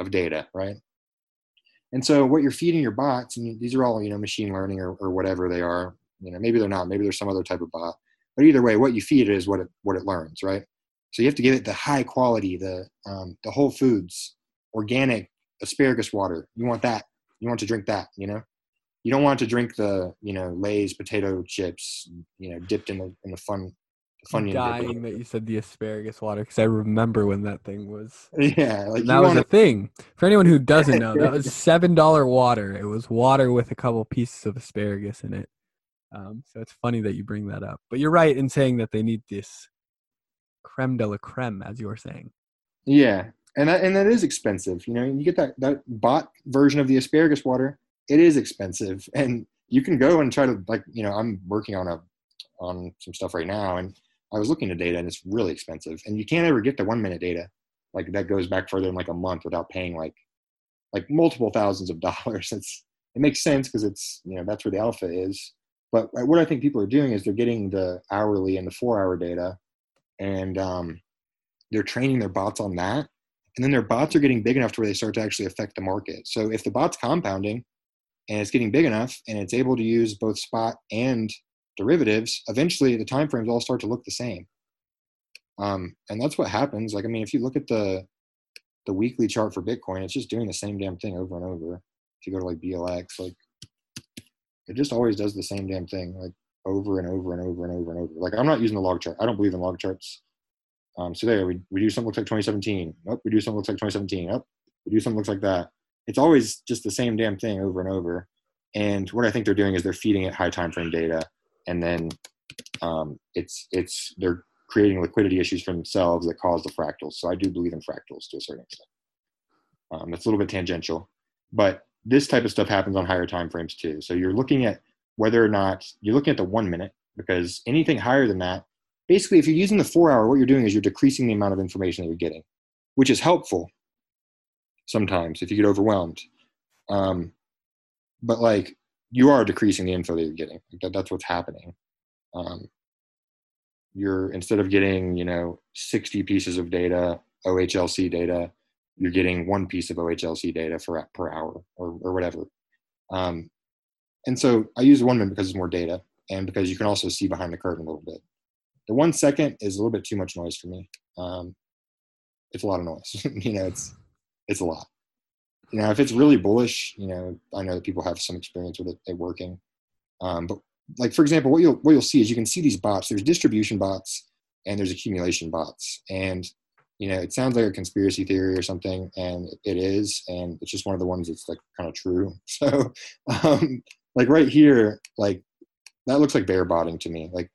Speaker 2: of data, right? And so what you're feeding your bots, and these are all, you know, machine learning or, or whatever they are, you know, maybe they're not, maybe there's some other type of bot, but either way, what you feed it is what it, what it learns, right? So you have to give it the high quality, the, um, the whole foods, organic asparagus water. You want that. You want to drink that, you know? You don't want to drink the, you know, Lay's potato chips, you know, dipped in the, in the fun
Speaker 1: funny. Dying that you said the asparagus water because I remember when that thing was.
Speaker 2: Yeah,
Speaker 1: like that was wanna... a thing. For anyone who doesn't know, that was seven dollar water. It was water with a couple pieces of asparagus in it. Um, so it's funny that you bring that up. But you're right in saying that they need this creme de la creme, as you were saying.
Speaker 2: Yeah, and that, and that is expensive. You know, you get that that bot version of the asparagus water. It is expensive, and you can go and try to like you know I'm working on a on some stuff right now, and I was looking at data and it's really expensive, and you can't ever get the one minute data. Like that goes back further than like a month without paying like like multiple thousands of dollars. It's it makes sense because it's you know that's where the alpha is. But what I think people are doing is they're getting the hourly and the four hour data, and um, they're training their bots on that, and then their bots are getting big enough to where they start to actually affect the market. So if the bot's compounding and it's getting big enough and it's able to use both spot and derivatives, eventually the time frames all start to look the same. Um, and that's what happens. Like, I mean, if you look at the the weekly chart for Bitcoin, it's just doing the same damn thing over and over. If you go to like BLX, like it just always does the same damn thing, like over and over and over and over and over. Like I'm not using the log chart. I don't believe in log charts. Um, so there, we, we do something looks like 2017. Nope, we do something looks like 2017. Nope, we do something looks like that. It's always just the same damn thing over and over. And what I think they're doing is they're feeding it high time frame data and then um, it's it's they're creating liquidity issues for themselves that cause the fractals. So I do believe in fractals to a certain extent. Um, it's a little bit tangential, but this type of stuff happens on higher time frames too. So you're looking at whether or not you're looking at the one minute because anything higher than that, basically, if you're using the four hour, what you're doing is you're decreasing the amount of information that you're getting, which is helpful sometimes if you get overwhelmed. Um, but like you are decreasing the info that you're getting. That, that's what's happening. Um, you're instead of getting you know 60 pieces of data, OHLC data, you're getting one piece of OHLC data for per hour or or whatever. Um, and so I use one minute because it's more data and because you can also see behind the curtain a little bit. The one second is a little bit too much noise for me. Um, it's a lot of noise. you know, it's it's a lot you know, if it's really bullish, you know, I know that people have some experience with it, it working. Um, but like for example, what you'll what you'll see is you can see these bots. There's distribution bots and there's accumulation bots, and you know, it sounds like a conspiracy theory or something, and it is, and it's just one of the ones that's like kind of true. So, um, like right here, like that looks like bear botting to me. Like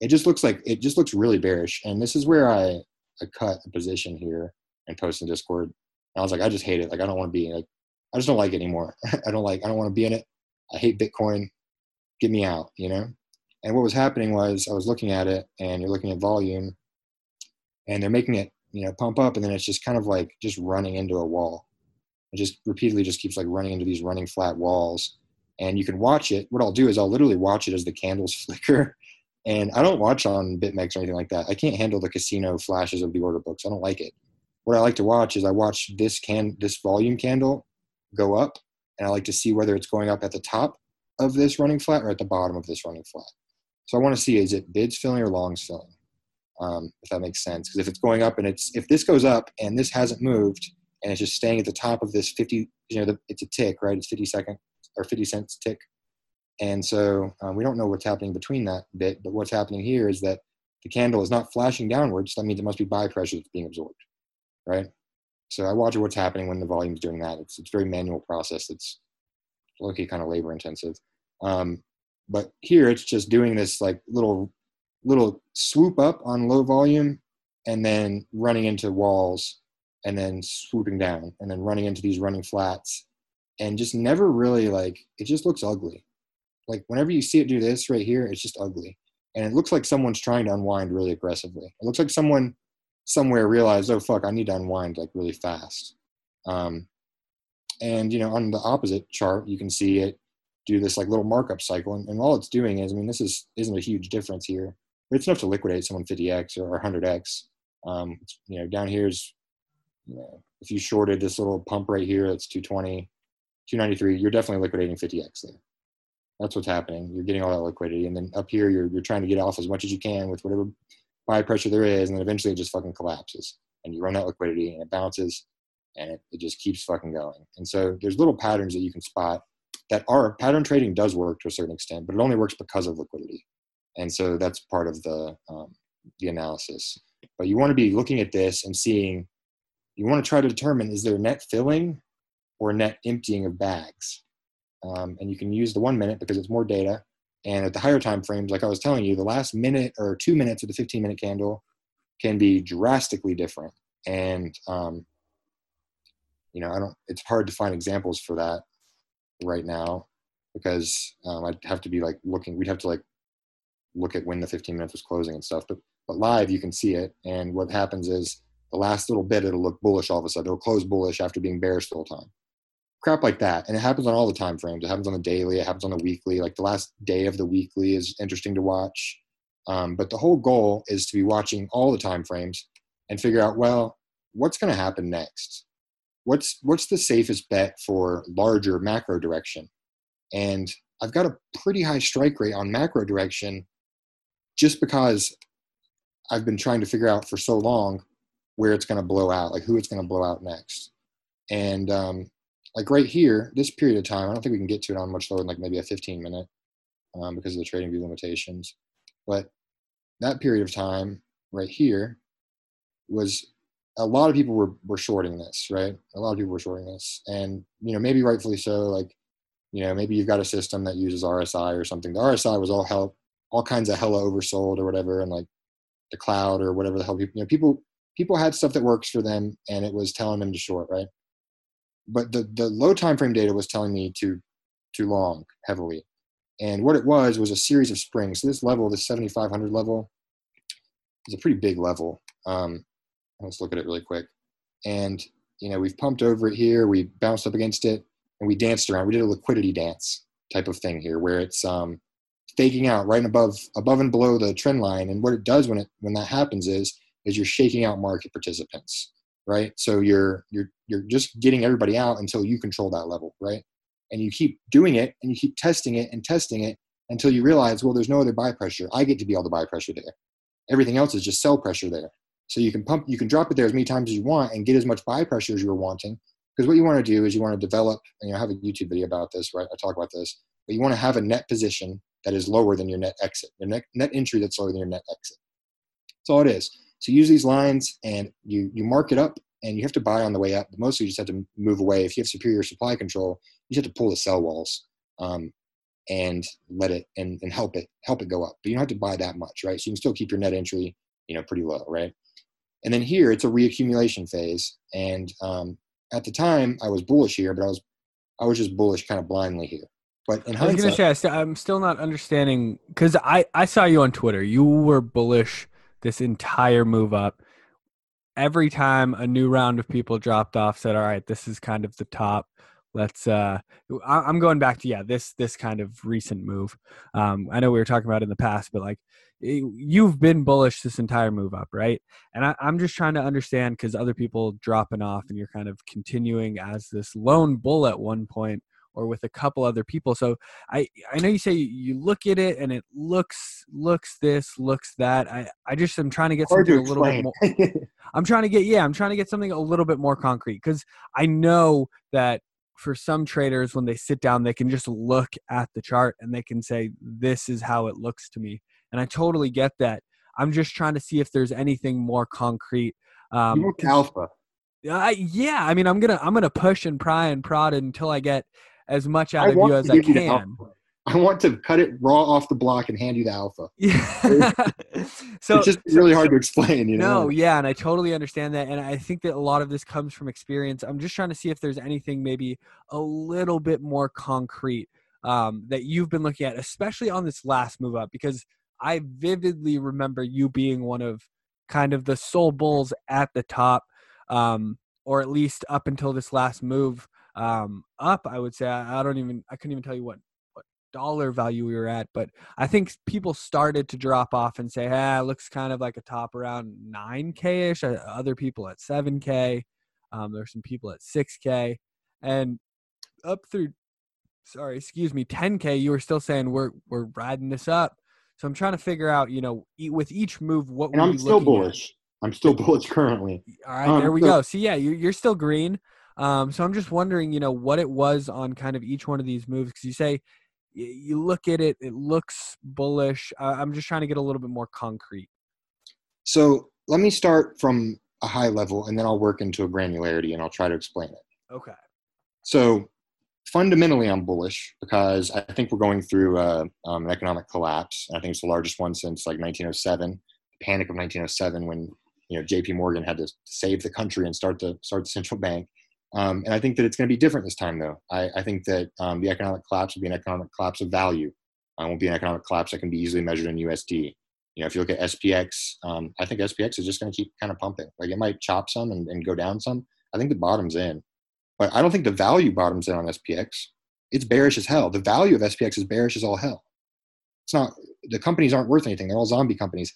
Speaker 2: it just looks like it just looks really bearish, and this is where I I cut a position here and post in Discord I was like, I just hate it. Like, I don't want to be like, I just don't like it anymore. I don't like, I don't want to be in it. I hate Bitcoin. Get me out, you know? And what was happening was I was looking at it and you're looking at volume and they're making it, you know, pump up and then it's just kind of like just running into a wall. It just repeatedly just keeps like running into these running flat walls. And you can watch it. What I'll do is I'll literally watch it as the candles flicker. And I don't watch on BitMEX or anything like that. I can't handle the casino flashes of the order books. I don't like it what I like to watch is I watch this can this volume candle go up and I like to see whether it's going up at the top of this running flat or at the bottom of this running flat. So I want to see is it bids filling or longs filling, um, if that makes sense. Because if it's going up and it's if this goes up and this hasn't moved and it's just staying at the top of this 50, you know, the, it's a tick, right? It's 50 second or 50 cents tick. And so um, we don't know what's happening between that bit, but what's happening here is that the candle is not flashing downwards. That means it must be buy pressure that's being absorbed, right? So I watch what's happening when the volume's doing that. It's it's very manual process. It's looking kind of labor intensive. Um, but here it's just doing this like little little swoop up on low volume and then running into walls and then swooping down and then running into these running flats and just never really like it just looks ugly like whenever you see it do this right here it's just ugly and it looks like someone's trying to unwind really aggressively it looks like someone somewhere realized oh fuck i need to unwind like really fast. Um, and you know on the opposite chart you can see it do this like little markup cycle and, and all it's doing is i mean this is isn't a huge difference here. But it's enough to liquidate someone 50x or 100x um, you know down here's you know if you shorted this little pump right here that's 220 293 you're definitely liquidating 50x there. That's what's happening. You're getting all that liquidity and then up here you're, you're trying to get off as much as you can with whatever buy pressure there is and then eventually it just fucking collapses and you run that liquidity and it bounces and it, it just keeps fucking going and so there's little patterns that you can spot that are pattern trading does work to a certain extent, but it only works because of liquidity. And so that's part of the um, the analysis. But you want to be looking at this and seeing. You want to try to determine is there net filling or net emptying of bags, um, and you can use the one minute because it's more data. And at the higher time frames, like I was telling you, the last minute or two minutes of the 15 minute candle can be drastically different. And um, you know, I don't. It's hard to find examples for that right now because um, I'd have to be like looking. We'd have to like look at when the 15 minutes was closing and stuff. But but live, you can see it. And what happens is the last little bit, it'll look bullish all of a sudden. It'll close bullish after being bearish the whole time. Crap like that, and it happens on all the time frames. It happens on the daily. It happens on the weekly. Like the last day of the weekly is interesting to watch. Um, but the whole goal is to be watching all the time frames and figure out well what's going to happen next what's what's the safest bet for larger macro direction and i've got a pretty high strike rate on macro direction just because i've been trying to figure out for so long where it's going to blow out like who it's going to blow out next and um, like right here this period of time i don't think we can get to it on much lower than like maybe a 15 minute um, because of the TradingView limitations but that period of time right here was a lot of people were, were shorting this, right? A lot of people were shorting this. And, you know, maybe rightfully so, like, you know, maybe you've got a system that uses RSI or something. The RSI was all hell, all kinds of hella oversold or whatever, and like the cloud or whatever the hell you know, people, people had stuff that works for them and it was telling them to short, right? But the, the low time frame data was telling me to, too long heavily. And what it was was a series of springs. So this level, this 7,500 level, is a pretty big level. Um, Let's look at it really quick. And, you know, we've pumped over it here, we bounced up against it, and we danced around. We did a liquidity dance type of thing here where it's um, faking out right above above and below the trend line. And what it does when it when that happens is is you're shaking out market participants, right? So you're you're you're just getting everybody out until you control that level, right? And you keep doing it and you keep testing it and testing it until you realize, well, there's no other buy pressure. I get to be all the buy pressure there. Everything else is just sell pressure there. So you can pump, you can drop it there as many times as you want and get as much buy pressure as you're wanting. Because what you want to do is you want to develop, and you know, have a YouTube video about this, right? I talk about this, but you want to have a net position that is lower than your net exit, your net, net entry that's lower than your net exit. That's all it is. So use these lines and you you mark it up and you have to buy on the way up. Mostly you just have to move away. If you have superior supply control, you just have to pull the sell walls um, and let it and, and help it help it go up. But you don't have to buy that much, right? So you can still keep your net entry, you know, pretty low, right? And then here it's a reaccumulation phase. And um, at the time I was bullish here, but I was I was just bullish kind of blindly here. But in
Speaker 1: I was gonna say I am still not understanding because I I saw you on Twitter. You were bullish this entire move up. Every time a new round of people dropped off, said, "All right, this is kind of the top." Let's. uh I, am going back to yeah this this kind of recent move. Um, I know we were talking about in the past, but like you've been bullish this entire move up, right? And I, am just trying to understand because other people dropping off and you're kind of continuing as this lone bull at one point. Or with a couple other people. So I I know you say you look at it and it looks looks this looks that. I I just am trying to get
Speaker 2: Hard
Speaker 1: something
Speaker 2: to
Speaker 1: a little bit more. I'm trying to get yeah, I'm trying to get something a little bit more concrete because I know that for some traders when they sit down they can just look at the chart and they can say this is how it looks to me and i totally get that i'm just trying to see if there's anything more concrete um,
Speaker 2: alpha.
Speaker 1: I, yeah i mean i'm gonna i'm gonna push and pry and prod until i get as much out
Speaker 2: I
Speaker 1: of you as i
Speaker 2: give you the
Speaker 1: can.
Speaker 2: I want to cut it raw off the block and hand you the alpha.
Speaker 1: yeah so
Speaker 2: it's just
Speaker 1: so-
Speaker 2: really hard to explain, you know.
Speaker 1: No, yeah, and I totally understand that, and I think that a lot of this comes from experience. I'm just trying to see if there's anything maybe a little bit more concrete um, that you've been looking at, especially on this last move up, because I vividly remember you being one of kind of the sole bulls at the top, um, or at least up until this last move um, up. I would say I, I don't even I couldn't even tell you what what dollar value we were at, but I think people started to drop off and say, "Ah, it looks kind of like a top around 9k ish." Uh, Other people at 7k. Um, there's some people at 6k, and up through, sorry, excuse me, 10k. You were still saying we're we're riding this up. So I'm trying to figure out, you know, with each move, what
Speaker 2: And
Speaker 1: were
Speaker 2: I'm still
Speaker 1: looking at?
Speaker 2: bullish. I'm still bullish currently.
Speaker 1: All right,
Speaker 2: Um,
Speaker 1: there we
Speaker 2: so-
Speaker 1: go. See, yeah, you're, you're still green. Um, so I'm just wondering, you know, what it was on kind of each one of these moves because you say you look at it, it looks bullish. Uh, I'm just trying to get a little bit more concrete.
Speaker 2: So let me start from a high level and then I'll work into a granularity and I'll try to explain it.
Speaker 1: Okay.
Speaker 2: So fundamentally, I'm bullish because I think we're going through uh, um, an economic collapse. and I think it's the largest one since like 1907, the panic of 1907, when you know J.P. Morgan had to save the country and start the start the central bank. Um, and I think that it's going to be different this time, though. I, I think that um, the economic collapse will be an economic collapse of value. Uh, won't be an economic collapse that can be easily measured in USD. You know, if you look at SPX, um, I think SPX is just going to keep kind of pumping. Like it might chop some and, and go down some. I think the bottom's in. But I don't think the value bottoms in on SPX. It's bearish as hell. The value of SPX is bearish as all hell. It's not. The companies aren't worth anything. They're all zombie companies.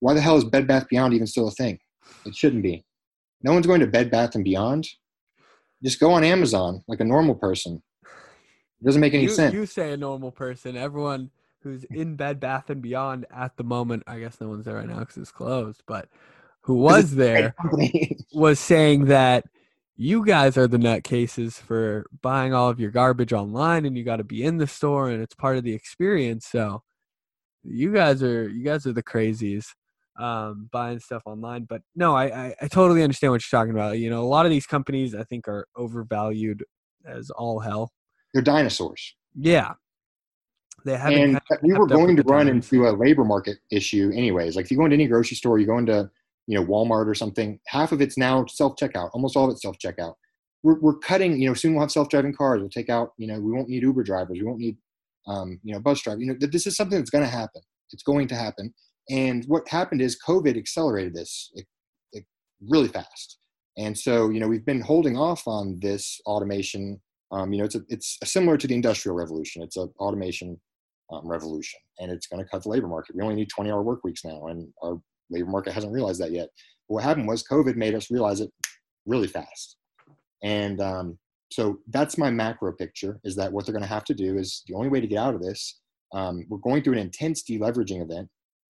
Speaker 2: Why the hell is Bed Bath Beyond even still a thing? It shouldn't be. No one's going to Bed Bath and Beyond. Just go on Amazon like a normal person. It doesn't make any
Speaker 1: You,
Speaker 2: sense.
Speaker 1: you say a normal person. Everyone who's in Bed Bath and Beyond at the moment, I guess no one's there right now because it's closed, but who was there was saying that you guys are the nutcases for buying all of your garbage online and you got to be in the store and it's part of the experience so you guys are you guys are the crazies um buying stuff online but no I, I i totally understand what you're talking about you know a lot of these companies i think are overvalued as all hell.
Speaker 2: They're dinosaurs.
Speaker 1: yeah. They haven't
Speaker 2: and we were going to run
Speaker 1: times.
Speaker 2: into a labor market issue anyways. Like if you go into any grocery store you go into you know walmart or something half of it's now self-checkout almost all of it's self-checkout. We're, we're cutting you know soon we'll have self-driving cars. We'll take out you know we won't need uber drivers. We won't need um, you know bus drivers you know th- this is something that's going to happen. It's going to happen and what happened is covid accelerated this it, it really fast and so you know we've been holding off on this automation um, you know it's a, it's similar to the industrial revolution it's a automation um, revolution and it's going to cut the labor market. We only need 20 hour work weeks now, and our labor market hasn't realized that yet. But what happened was COVID made us realize it really fast. And um, so that's my macro picture is that what they're going to have to do is the only way to get out of this, um, we're going through an intense deleveraging event.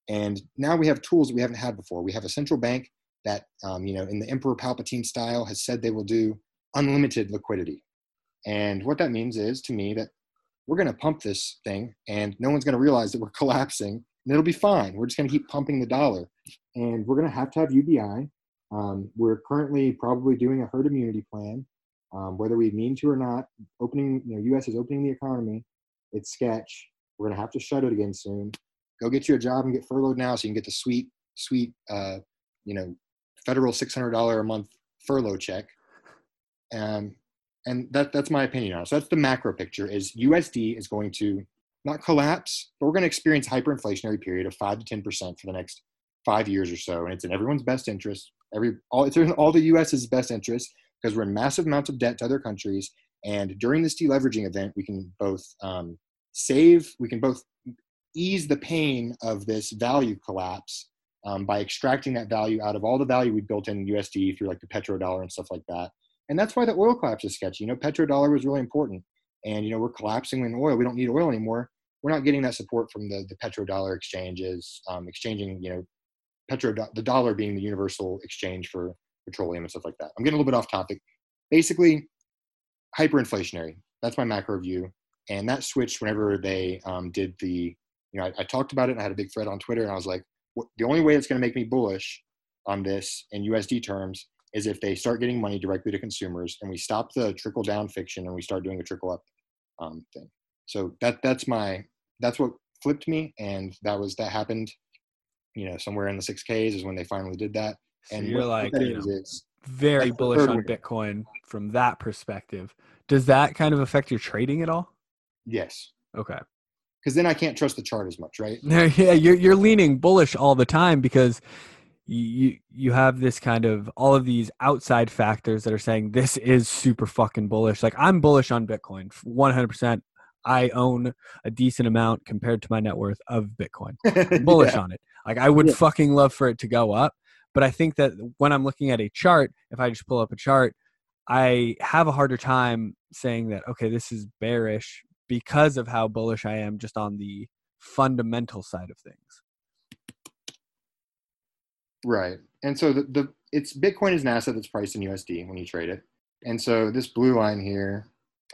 Speaker 2: And now we have tools we haven't had before. We have a central bank that, um, you know, in the Emperor Palpatine style, has said they will do unlimited liquidity. And what that means is to me that we're going to pump this thing and no one's going to realize that we're collapsing and it'll be fine. We're just going to keep pumping the dollar. And we're going to have to have UBI. Um, we're currently probably doing a herd immunity plan, um, whether we mean to or not. Opening, you know, U.S. is opening the economy. It's sketch. We're going to have to shut it again soon. Go get you a job and get furloughed now so you can get the sweet, sweet, uh, you know, federal $600 a month furlough check. Um, and that that's my opinion on it. So that's the macro picture is USD is going to not collapse, but we're going to experience hyperinflationary period of five to ten percent for the next five years or so, and it's in everyone's best interest. Every all it's in all the U.S.'s best interest because we're in massive amounts of debt to other countries, and during this deleveraging event, we can both um, save, we can both ease the pain of this value collapse um, by extracting that value out of all the value we built in USD through like the petrodollar and stuff like that. And that's why the oil collapse is sketchy. You know, petrodollar was really important. and you know we're collapsing in oil. We don't need oil anymore. We're not getting that support from the the petrodollar exchanges, um, exchanging you know petro the dollar being the universal exchange for petroleum and stuff like that. I'm getting a little bit off topic. Basically, hyperinflationary. That's my macro view, and that switched whenever they um, did the. You know, I, I, talked about it. and I had a big thread on Twitter, and I was like, the only way it's going to make me bullish on this in USD terms is if they start getting money directly to consumers, and we stop the trickle down fiction, and we start doing a trickle up um, thing. So that that's my that's what flipped me, and that was that happened. You know, somewhere in the six Ks is when they finally did that.
Speaker 1: So and you're like you know, is, very bullish on Bitcoin from that perspective. Does that kind of affect your trading at all?
Speaker 2: Yes.
Speaker 1: Okay.
Speaker 2: Because then I can't trust the chart as much, right?
Speaker 1: yeah, you're you're leaning bullish all the time because you you have this kind of all of these outside factors that are saying this is super fucking bullish. Like I'm bullish on Bitcoin, 100%. I own a decent amount compared to my net worth of Bitcoin. bullish yeah. on it. Like I would yeah. fucking love for it to go up, but I think that when I'm looking at a chart, if I just pull up a chart, I have a harder time saying that okay, this is bearish because of how bullish I am just on the fundamental side of things.
Speaker 2: Right. And so the, the it's Bitcoin is an asset that's priced in USD when you trade it. And so this blue line here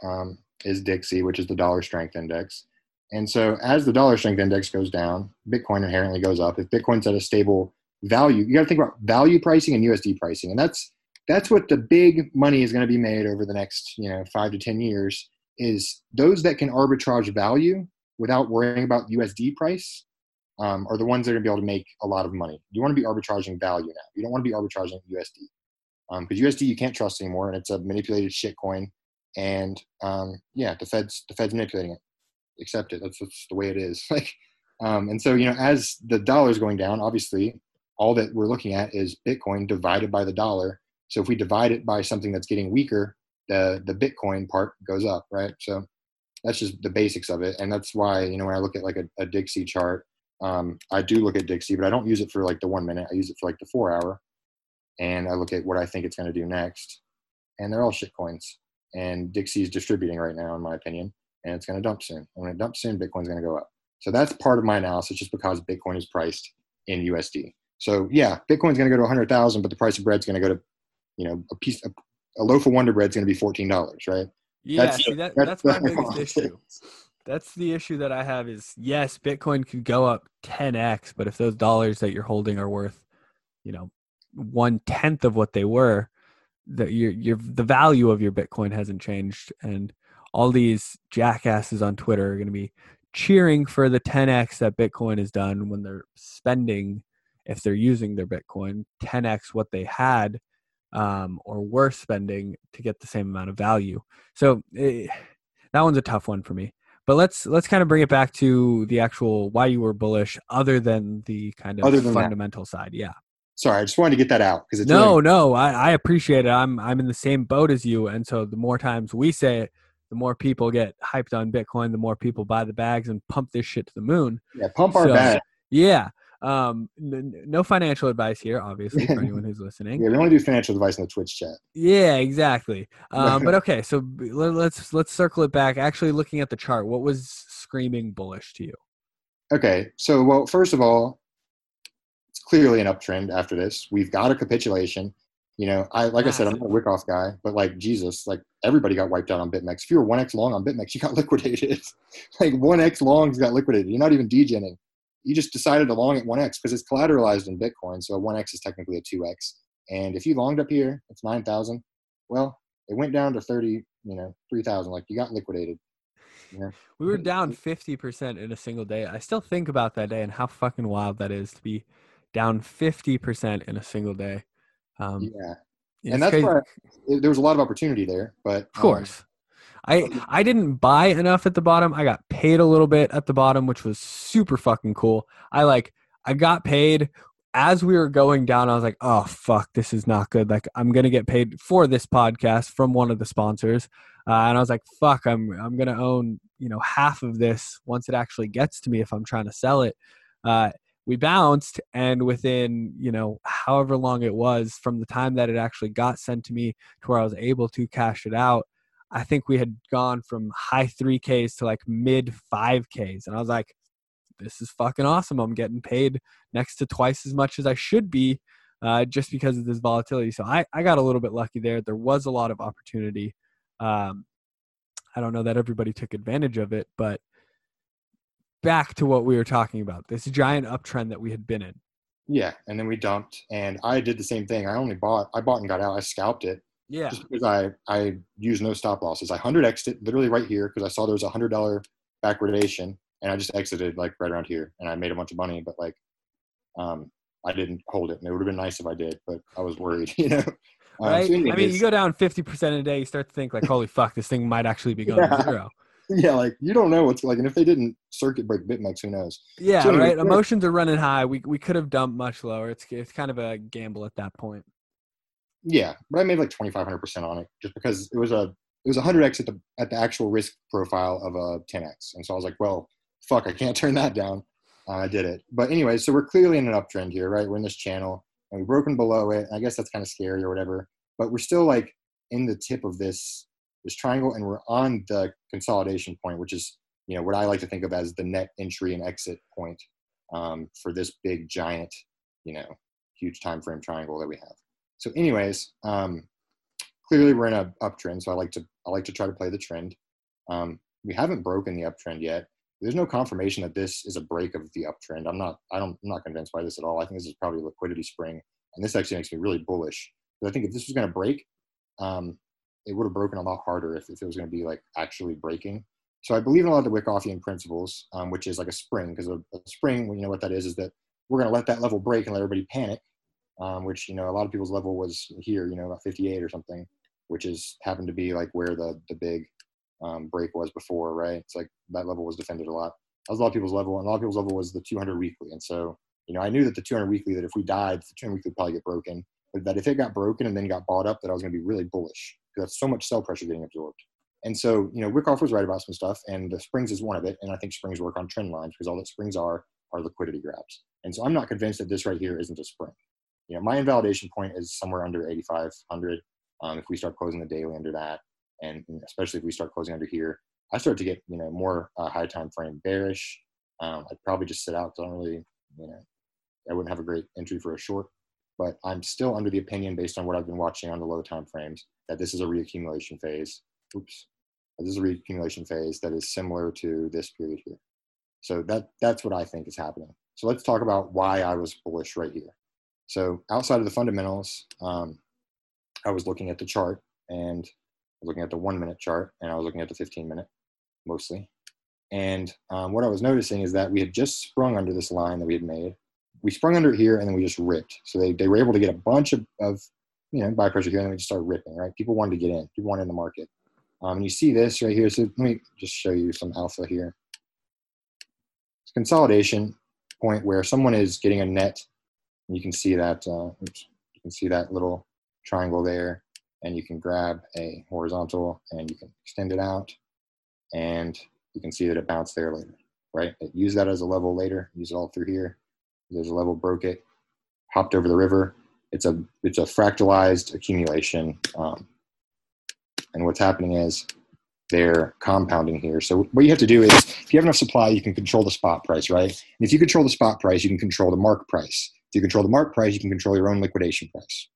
Speaker 2: um, is Dixie, which is the dollar strength index. And so as the dollar strength index goes down, Bitcoin inherently goes up. If Bitcoin's at a stable value, you got to think about value pricing and USD pricing. And that's that's what the big money is going to be made over the next, you know, 5 to 10 years is those that can arbitrage value without worrying about USD price um, are the ones that are going to be able to make a lot of money. You want to be arbitraging value now. You don't want to be arbitraging USD because um, USD you can't trust anymore, and it's a manipulated shit coin. And um, yeah, the Fed's the Fed's manipulating it. Accept it. That's, that's the way it is. like, um, and so you know, as the dollar is going down, obviously, all that we're looking at is Bitcoin divided by the dollar. So if we divide it by something that's getting weaker, the the Bitcoin part goes up, right? So that's just the basics of it, and that's why you know when I look at like a, a Dixie chart um, I do look at Dixie, but I don't use it for like the one minute. I use it for like the four hour, and I look at what I think it's going to do next. And they're all shit coins. And Dixie's distributing right now, in my opinion, and it's going to dump soon. And when it dumps soon, Bitcoin's going to go up. So that's part of my analysis, just because Bitcoin is priced in USD. So yeah, Bitcoin's going to go to 100,000, but the price of bread's going to go to, you know, a piece, a, a loaf of Wonder Bread's going to be fourteen dollars, right?
Speaker 1: Yeah, that's, see, that, that's, that's my biggest issue that's the issue that I have is yes, Bitcoin could go up 10x, but if those dollars that you're holding are worth, you know, one tenth of what they were, that your your the value of your Bitcoin hasn't changed, and all these jackasses on Twitter are going to be cheering for the 10x that Bitcoin has done when they're spending, if they're using their Bitcoin, 10x what they had um, or were spending to get the same amount of value. So it, eh, that one's a tough one for me. But let's let's kind of bring it back to the actual why you were bullish, other than the kind of fundamental that. side. Yeah.
Speaker 2: Sorry, I just wanted to get that out because it's
Speaker 1: no, really- no, I, I appreciate it. I'm I'm in the same boat as you, and so the more times we say it, the more people get hyped on Bitcoin, the more people buy the bags and pump this shit to the moon.
Speaker 2: Yeah, pump our so, bag.
Speaker 1: Yeah, um, n- no financial advice here, obviously, for anyone who's listening.
Speaker 2: Yeah, we only do financial advice in the Twitch chat.
Speaker 1: Yeah, exactly. Um, but okay, so let's let's circle it back. Actually, looking at the chart, what was screaming bullish to you?
Speaker 2: Okay, so well, first of all, it's clearly an uptrend after this. We've got a capitulation. You know, I like Massive. I said, I'm not a Wyckoff guy, but like Jesus, like everybody got wiped out on BitMEX. If you were one X long on BitMEX, you got liquidated. like one X longs got liquidated. You're not even degening you just decided to long at 1x because it's collateralized in Bitcoin. So 1x is technically a 2x. And if you longed up here, it's 9,000. Well, it went down to 30, you know, 3,000. Like you got liquidated.
Speaker 1: Yeah. We were down 50% in a single day. I still think about that day and how fucking wild that is to be down 50% in a single day.
Speaker 2: Um, yeah. And that's crazy. why there was a lot of opportunity there. But
Speaker 1: of course. Um, I I didn't buy enough at the bottom. I got paid a little bit at the bottom, which was super fucking cool. I like I got paid as we were going down. I was like, oh fuck, this is not good. Like I'm gonna get paid for this podcast from one of the sponsors, uh, and I was like, fuck, I'm I'm gonna own you know half of this once it actually gets to me if I'm trying to sell it. Uh, we bounced and within you know however long it was from the time that it actually got sent to me to where i was able to cash it out I think we had gone from high 3Ks to like mid 5Ks. And I was like, this is fucking awesome. I'm getting paid next to twice as much as I should be uh, just because of this volatility. So I, I got a little bit lucky there. There was a lot of opportunity. Um, I don't know that everybody took advantage of it, but back to what we were talking about this giant uptrend that we had been in.
Speaker 2: Yeah, and then we dumped, and I did the same thing. I only bought, I bought and got out. I scalped it.
Speaker 1: Yeah.
Speaker 2: Just because I I used no stop losses. I hundred exited literally right here because I saw there was a hundred dollar backwardation, and I just exited like right around here, and I made a bunch of money. But like, um, I didn't hold it, and it would have been nice if I did, but I was worried, you know.
Speaker 1: Um, right. So I mean, you go down fifty percent in a day, you start to think like, "Holy fuck, this thing might actually be going yeah. to zero.
Speaker 2: Yeah, like you don't know what's like, and if they didn't circuit break BitMEX, who knows?
Speaker 1: Yeah, so anyway, right. Emotions are running high. We we could have dumped much lower. It's it's kind of a gamble at that point.
Speaker 2: Yeah, but I made like twenty five hundred percent on it just because it was a it was hundred x at the at the actual risk profile of a ten x, and so I was like, well, fuck, I can't turn that down. Uh, I did it, but anyway, so we're clearly in an uptrend here, right? We're in this channel, and we've broken below it. I guess that's kind of scary or whatever, but we're still like in the tip of this this triangle, and we're on the consolidation point, which is you know what I like to think of as the net entry and exit point um, for this big giant, you know, huge time frame triangle that we have. So, anyways, um, clearly we're in a uptrend. So I like to I like to try to play the trend. Um, we haven't broken the uptrend yet. There's no confirmation that this is a break of the uptrend. I'm not I don't I'm not convinced by this at all. I think this is probably a liquidity spring, and this actually makes me really bullish. But I think if this was going to break, um, it would have broken a lot harder if, if it was going to be like actually breaking. So I believe in a lot of the Wyckoffian principles, um, which is like a spring, because a, a, spring, you know what that is, is that we're going to let that level break and let everybody panic, um, which you know a lot of people's level was here, you know, about 58 or something, which is happened to be like where the the big um, break was before, right? It's like that level was defended a lot. That was a lot of people's level, and a lot of people's level was the 200 weekly, and so you know I knew that the 200 weekly that if we died, the 200 weekly would probably get broken, but that if it got broken and then got bought up, that I was going to be really bullish because that's so much sell pressure getting absorbed. And so, you know, Wyckoff was right about some stuff, and the springs is one of it. And I think springs work on trend lines because all that springs are are liquidity grabs. And so, I'm not convinced that this right here isn't a spring. You know, my invalidation point is somewhere under 8,500. Um, if we start closing the daily under that, and especially if we start closing under here, I start to get you know more uh, high time frame bearish. Um, I'd probably just sit out. Don't really, you know, I wouldn't have a great entry for a short but I'm still under the opinion based on what I've been watching on the low time frames that this is a reaccumulation phase. Oops. This is a reaccumulation phase that is similar to this period here. So that that's what I think is happening. So let's talk about why I was bullish right here. So outside of the fundamentals, um, I was looking at the chart and looking at the one minute chart and I was looking at the 15 minute mostly. And um, what I was noticing is that we had just sprung under this line that we had made we sprung under here and then we just ripped. So they, they were able to get a bunch of, of you know, buy pressure here and then we just started ripping, right? People wanted to get in, people wanted in the market. Um, and you see this right here. So let me just show you some alpha here. It's consolidation point where someone is getting a net. You can see that, uh, you can see that little triangle there and you can grab a horizontal and you can extend it out and you can see that it bounced there later, right? Use that as a level later, use it all through here there's a level broke it, hopped over the river. It's a it's a fractalized accumulation, um, and what's happening is they're compounding here. So what you have to do is, if you have enough supply, you can control the spot price, right? And if you control the spot price, you can control the mark price. If you control the mark price, you can control your own liquidation price,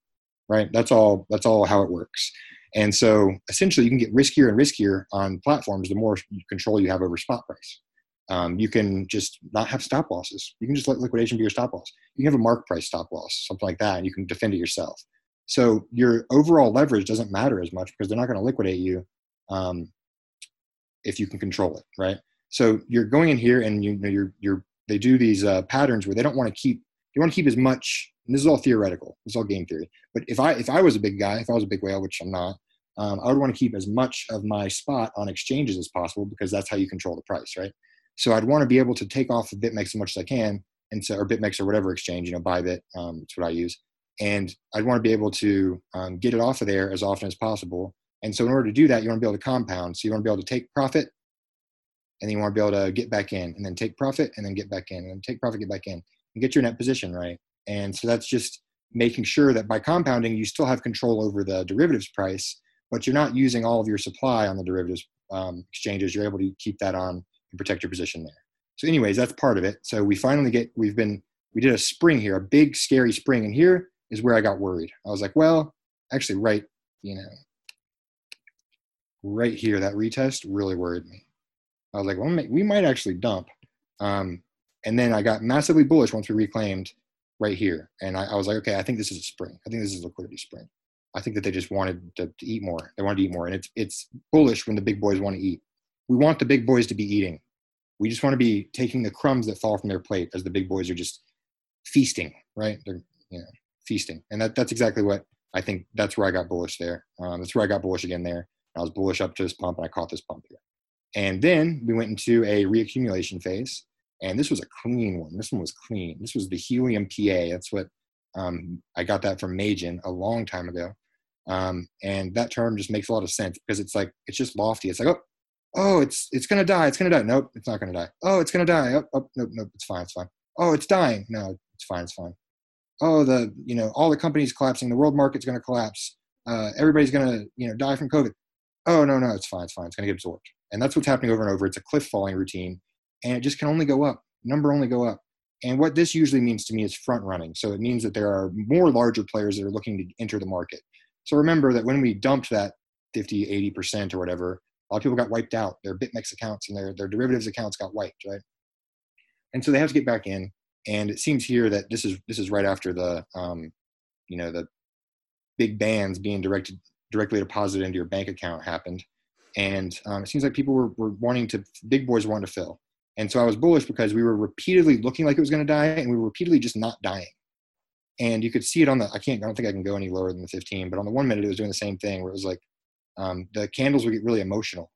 Speaker 2: right? That's all. That's all how it works. And so essentially, you can get riskier and riskier on platforms the more control you have over spot price. Um, you can just not have stop losses. You can just let liquidation be your stop loss. You can have a mark price stop loss, something like that, and you can defend it yourself. So your overall leverage doesn't matter as much because they're not going to liquidate you um, if you can control it, right? So you're going in here, and you know you're you're they do these uh, patterns where they don't want to keep they want to keep as much. this is all theoretical. This is all game theory. But if I if I was a big guy, if I was a big whale, which I'm not, um, I would want to keep as much of my spot on exchanges as possible because that's how you control the price, right? So I'd want to be able to take off the BitMEX as much as I can, and so or BitMEX or whatever exchange, you know, Bybit, um, that's what I use, and I'd want to be able to um, get it off of there as often as possible. And so in order to do that, you want to be able to compound. So you want to be able to take profit, and then you want to be able to get back in, and then take profit, and then get back in, and then take profit, get back in, and get your net position right. And so that's just making sure that by compounding, you still have control over the derivatives price, but you're not using all of your supply on the derivatives um, exchanges. You're able to keep that on and protect your position there. So, anyways, that's part of it. So we finally get we've been we did a spring here, a big scary spring, and here is where I got worried. I was like, well, actually, right, you know, right here, that retest really worried me. I was like, well, we might actually dump. Um, and then I got massively bullish once we reclaimed right here. And I, I, was like, okay, I think this is a spring. I think this is a liquidity spring. I think that they just wanted to, to, eat more. They wanted to eat more. And it's, it's bullish when the big boys want to eat. We want the big boys to be eating. We just want to be taking the crumbs that fall from their plate as the big boys are just feasting, right? They're you know, feasting. And that, that's exactly what I think that's where I got bullish there. Um, that's where I got bullish again there. I was bullish up to this pump and I caught this pump here. And then we went into a reaccumulation phase. And this was a clean one. This one was clean. This was the helium PA. That's what um, I got that from Majin a long time ago. Um, and that term just makes a lot of sense because it's like it's just lofty. It's like, oh, oh, it's it's gonna die. It's gonna die. Nope, it's not gonna die. Oh, it's gonna die. Oh, oh nope, nope, it's fine. It's fine. Oh, it's dying. No, it's fine. It's fine. Oh, the you know all the companies collapsing. The world market's gonna collapse. Uh, everybody's gonna you know die from COVID. Oh no, no, it's fine. It's fine. It's gonna get absorbed. And that's what's happening over and over. It's a cliff falling routine, and it just can only go up. Number only go up. And what this usually means to me is front running. So it means that there are more larger players that are looking to enter the market. So remember that when we dumped that 50, 80% or whatever, a lot of people got wiped out. Their BitMEX accounts and their, their derivatives accounts got wiped, right? And so they have to get back in. And it seems here that this is this is right after the um, you know the big bans being directed directly deposited into your bank account happened and um, it seems like people were, were wanting to big boys wanting to fill and so i was bullish because we were repeatedly looking like it was going to die and we were repeatedly just not dying. And you could see it on the i can't i don't think i can go any lower than the 15 but on the one minute it was doing the same thing where it was like um, the candles would get really emotional.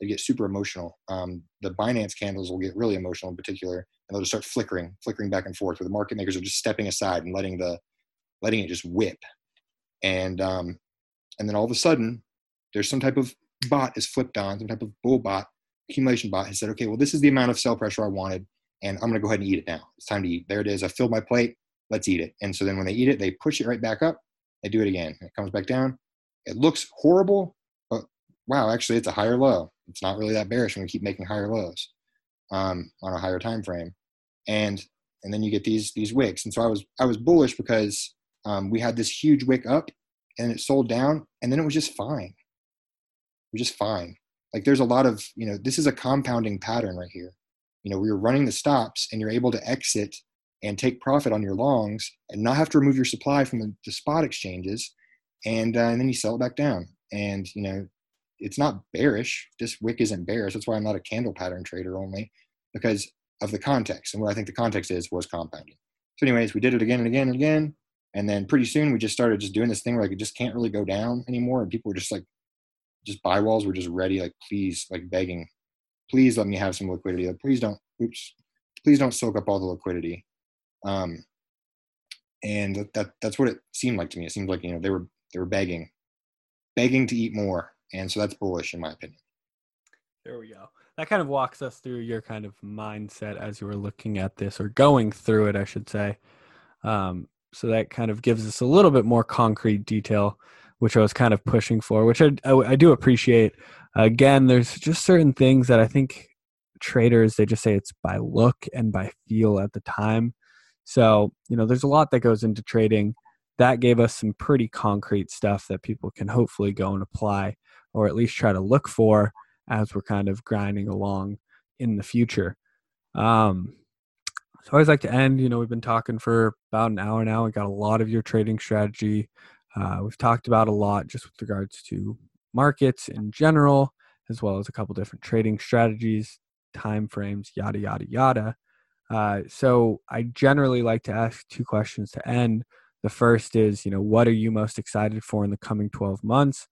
Speaker 2: They get super emotional. Um, the binance candles will get really emotional in particular and they'll just start flickering flickering back and forth where the market makers are just stepping aside and letting the letting it just whip. And um, and then all of a sudden there's some type of bot is flipped on, some type of bull bot, accumulation bot has said, okay, well, this is the amount of sell pressure I wanted, and I'm going to go ahead and eat it now. It's time to eat. There it is. I filled my plate. Let's eat it. And so then when they eat it, they push it right back up. They do it again. It comes back down. It looks horrible, but wow, actually, it's a higher low. It's not really that bearish when we keep making higher lows um, on a higher time frame, and and then you get these these wicks. And so I was I was bullish because um, we had this huge wick up, and it sold down, and then it was just fine we're just fine. Like there's a lot of, you know, this is a compounding pattern right here. You know, we're running the stops and you're able to exit and take profit on your longs and not have to remove your supply from the, the spot exchanges. And, uh, and then you sell it back down. And, you know, it's not bearish. This wick isn't bearish. That's why I'm not a candle pattern trader only because of the context. And what I think the context is was compounding. So, anyways, we did it again and again and again. And then pretty soon we just started just doing this thing where like it just can't really go down anymore. And people were just like just buy walls were just ready, like please, like begging, please let me have some liquidity. Like, please don't, oops, please don't soak up all the liquidity. Um, and that, that that's what it seemed like to me. It seemed like you know they were they were begging, begging to eat more, and so that's bullish in my opinion.
Speaker 1: There we go. That kind of walks us through your kind of mindset as you were looking at this or going through it, I should say. Um, so that kind of gives us a little bit more concrete detail which I was kind of pushing for, which I, I, I do appreciate. Again, there's just certain things that I think traders they just say it's by look and by feel at the time. So, you know, there's a lot that goes into trading. That gave us some pretty concrete stuff that people can hopefully go and apply or at least try to look for as we're kind of grinding along in the future. Um, so I always like to end, you know, we've been talking for about an hour now. We got a lot of your trading strategy uh, we've talked about a lot just with regards to markets in general, as well as a couple different trading strategies, time frames, yada yada yada. Uh, so I generally like to ask two questions to end. The first is, you know, what are you most excited for in the coming 12 months?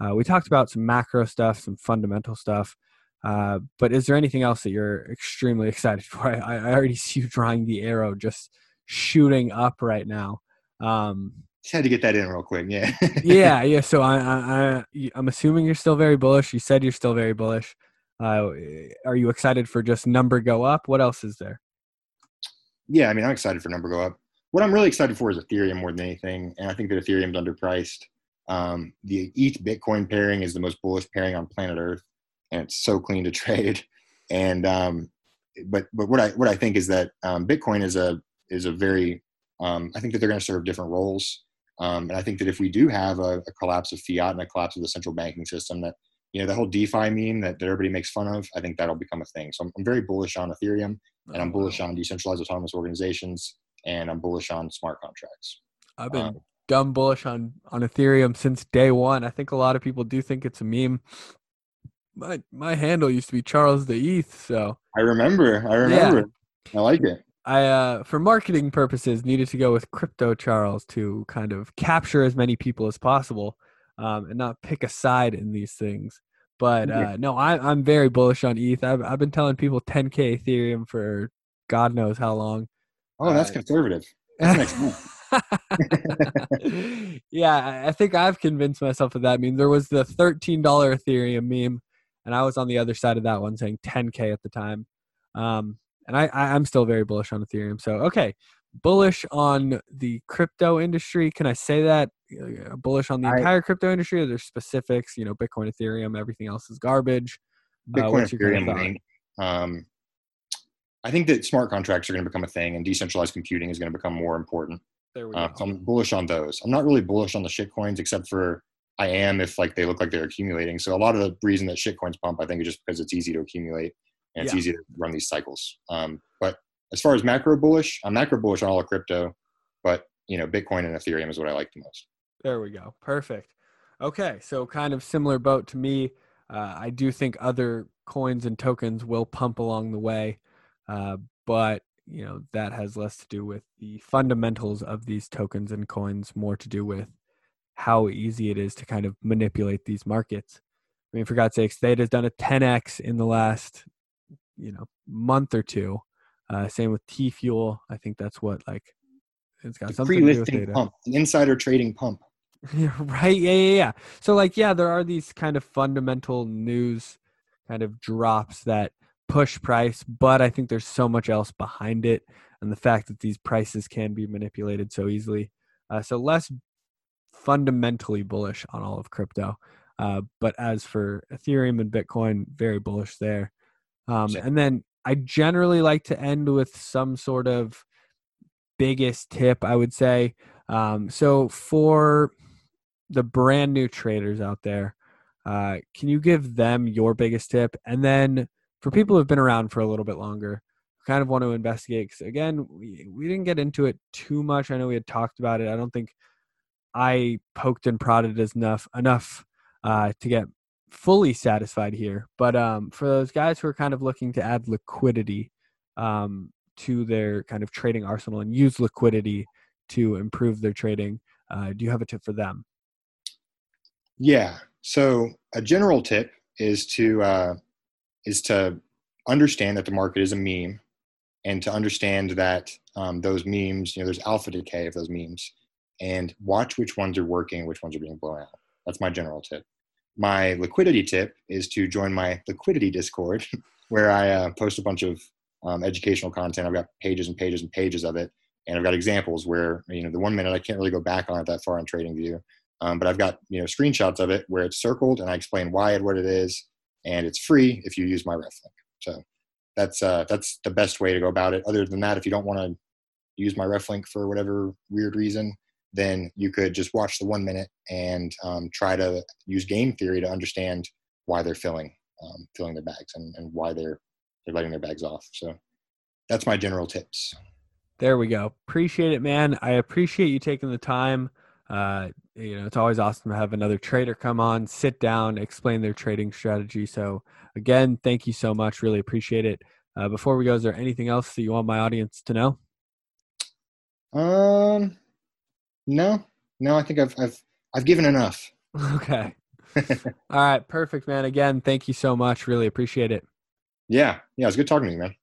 Speaker 1: Uh, we talked about some macro stuff, some fundamental stuff, uh, but is there anything else that you're extremely excited for? I, I already see you drawing the arrow just shooting up right now. Um,
Speaker 2: just had to get that in real quick. Yeah.
Speaker 1: yeah, yeah. So I, I, I, I'm assuming you're still very bullish. You said you're still very bullish. Uh, are you excited for just number go up? What else is there?
Speaker 2: Yeah, I mean, I'm excited for number go up. What I'm really excited for is Ethereum more than anything, and I think that Ethereum's underpriced. Um, the ETH Bitcoin pairing is the most bullish pairing on planet Earth, and it's so clean to trade. And um, but but what I what I think is that um, Bitcoin is a is a very um, I think that they're going to serve different roles. Um, and I think that if we do have a, a, collapse of fiat and a collapse of the central banking system, that you know the whole DeFi meme that, that everybody makes fun of, I think that'll become a thing. So I'm, I'm very bullish on Ethereum, and I'm bullish on decentralized autonomous organizations, and I'm bullish on smart contracts.
Speaker 1: I've been um, dumb bullish on on Ethereum since day one. I think a lot of people do think it's a meme. My my handle used to be Charles the ETH, so
Speaker 2: I remember. I remember. Yeah. I like it.
Speaker 1: I uh for marketing purposes needed to go with crypto Charles to kind of capture as many people as possible um, and not pick a side in these things. But uh, no, I, I'm very bullish on ETH. I've, I've been telling people 10k Ethereum for God knows how long.
Speaker 2: Oh, that's uh, conservative. That's
Speaker 1: yeah, I think I've convinced myself of that. I mean, there was the $13 Ethereum meme, and I was on the other side of that one saying 10k at the time. Um, and I, I am still very bullish on Ethereum. So okay, bullish on the crypto industry. Can I say that? Bullish on the I, entire crypto industry? Or there's specifics. You know, Bitcoin, Ethereum, everything else is garbage.
Speaker 2: Uh, Bitcoin, uh, Ethereum. Um, I think that smart contracts are going to become a thing, and decentralized computing is going to become more important. There we uh, go. So I'm bullish on those. I'm not really bullish on the shit coins, except for I am if like they look like they're accumulating. So a lot of the reason that shit coins pump, I think, is just because it's easy to accumulate and it's yeah. easy to run these cycles. Um, but as far as macro bullish, I'm macro bullish on all of crypto, but you know, Bitcoin and Ethereum is what I like the most.
Speaker 1: There we go. Perfect. Okay, so kind of similar boat to me. Uh, I do think other coins and tokens will pump along the way, uh, but you know that has less to do with the fundamentals of these tokens and coins, more to do with how easy it is to kind of manipulate these markets. I mean, for God's sakes, Theta has done a 10x in the last you know month or two. Uh, same with T Fuel. I think that's what like it's got the something to do with data.
Speaker 2: Pump, the insider trading pump.
Speaker 1: Right. Yeah, yeah, yeah. So like, yeah, there are these kind of fundamental news kind of drops that push price, but I think there's so much else behind it, and the fact that these prices can be manipulated so easily. Uh, so less fundamentally bullish on all of crypto. Uh, but as for Ethereum and Bitcoin, very bullish there. Um, and then I generally like to end with some sort of biggest tip, I would say. Um, so for the brand new traders out there, uh, can you give them your biggest tip? And then for people who've been around for a little bit longer, kind of want to investigate. Cause again, we, we didn't get into it too much. I know we had talked about it. I don't think I poked and prodded as enough enough uh, to get fully satisfied here. But um, for those guys who are kind of looking to add liquidity um, to their kind of trading arsenal and use liquidity to improve their trading, uh, do you have a tip for them?
Speaker 2: Yeah. So a general tip is to uh, is to understand that the market is a meme, and to understand that um, those memes, you know, there's alpha decay of those memes, and watch which ones are working, which ones are being blown out. That's my general tip my liquidity tip is to join my liquidity discord where i uh, post a bunch of um, educational content. I've got pages and pages and pages of it and i've got examples where you know the one minute i can't really go back on it that far on TradingView um, but i've got you know screenshots of it where it's circled and i explain why and what it is and it's free if you use my ref link. So that's uh, that's the best way to go about it. Other than that if you don't want to use my ref link for whatever weird reason then you could just watch the one minute and um, try to use game theory to understand why they're filling um, filling their bags and, and why they're they're letting their bags off. So that's my general tips.
Speaker 1: There we go. Appreciate it, man. I appreciate you taking the time. Uh, you know, it's always awesome to have another trader come on, sit down, explain their trading strategy. So, again, thank you so much. Really appreciate it. Uh, before we go, is there anything else that you want my audience to know?
Speaker 2: Um, no, no, I think I've I've I've given enough.
Speaker 1: Okay. All right, perfect, man. Again, thank you so much. Really appreciate it.
Speaker 2: Yeah, yeah, it was good talking to you, man.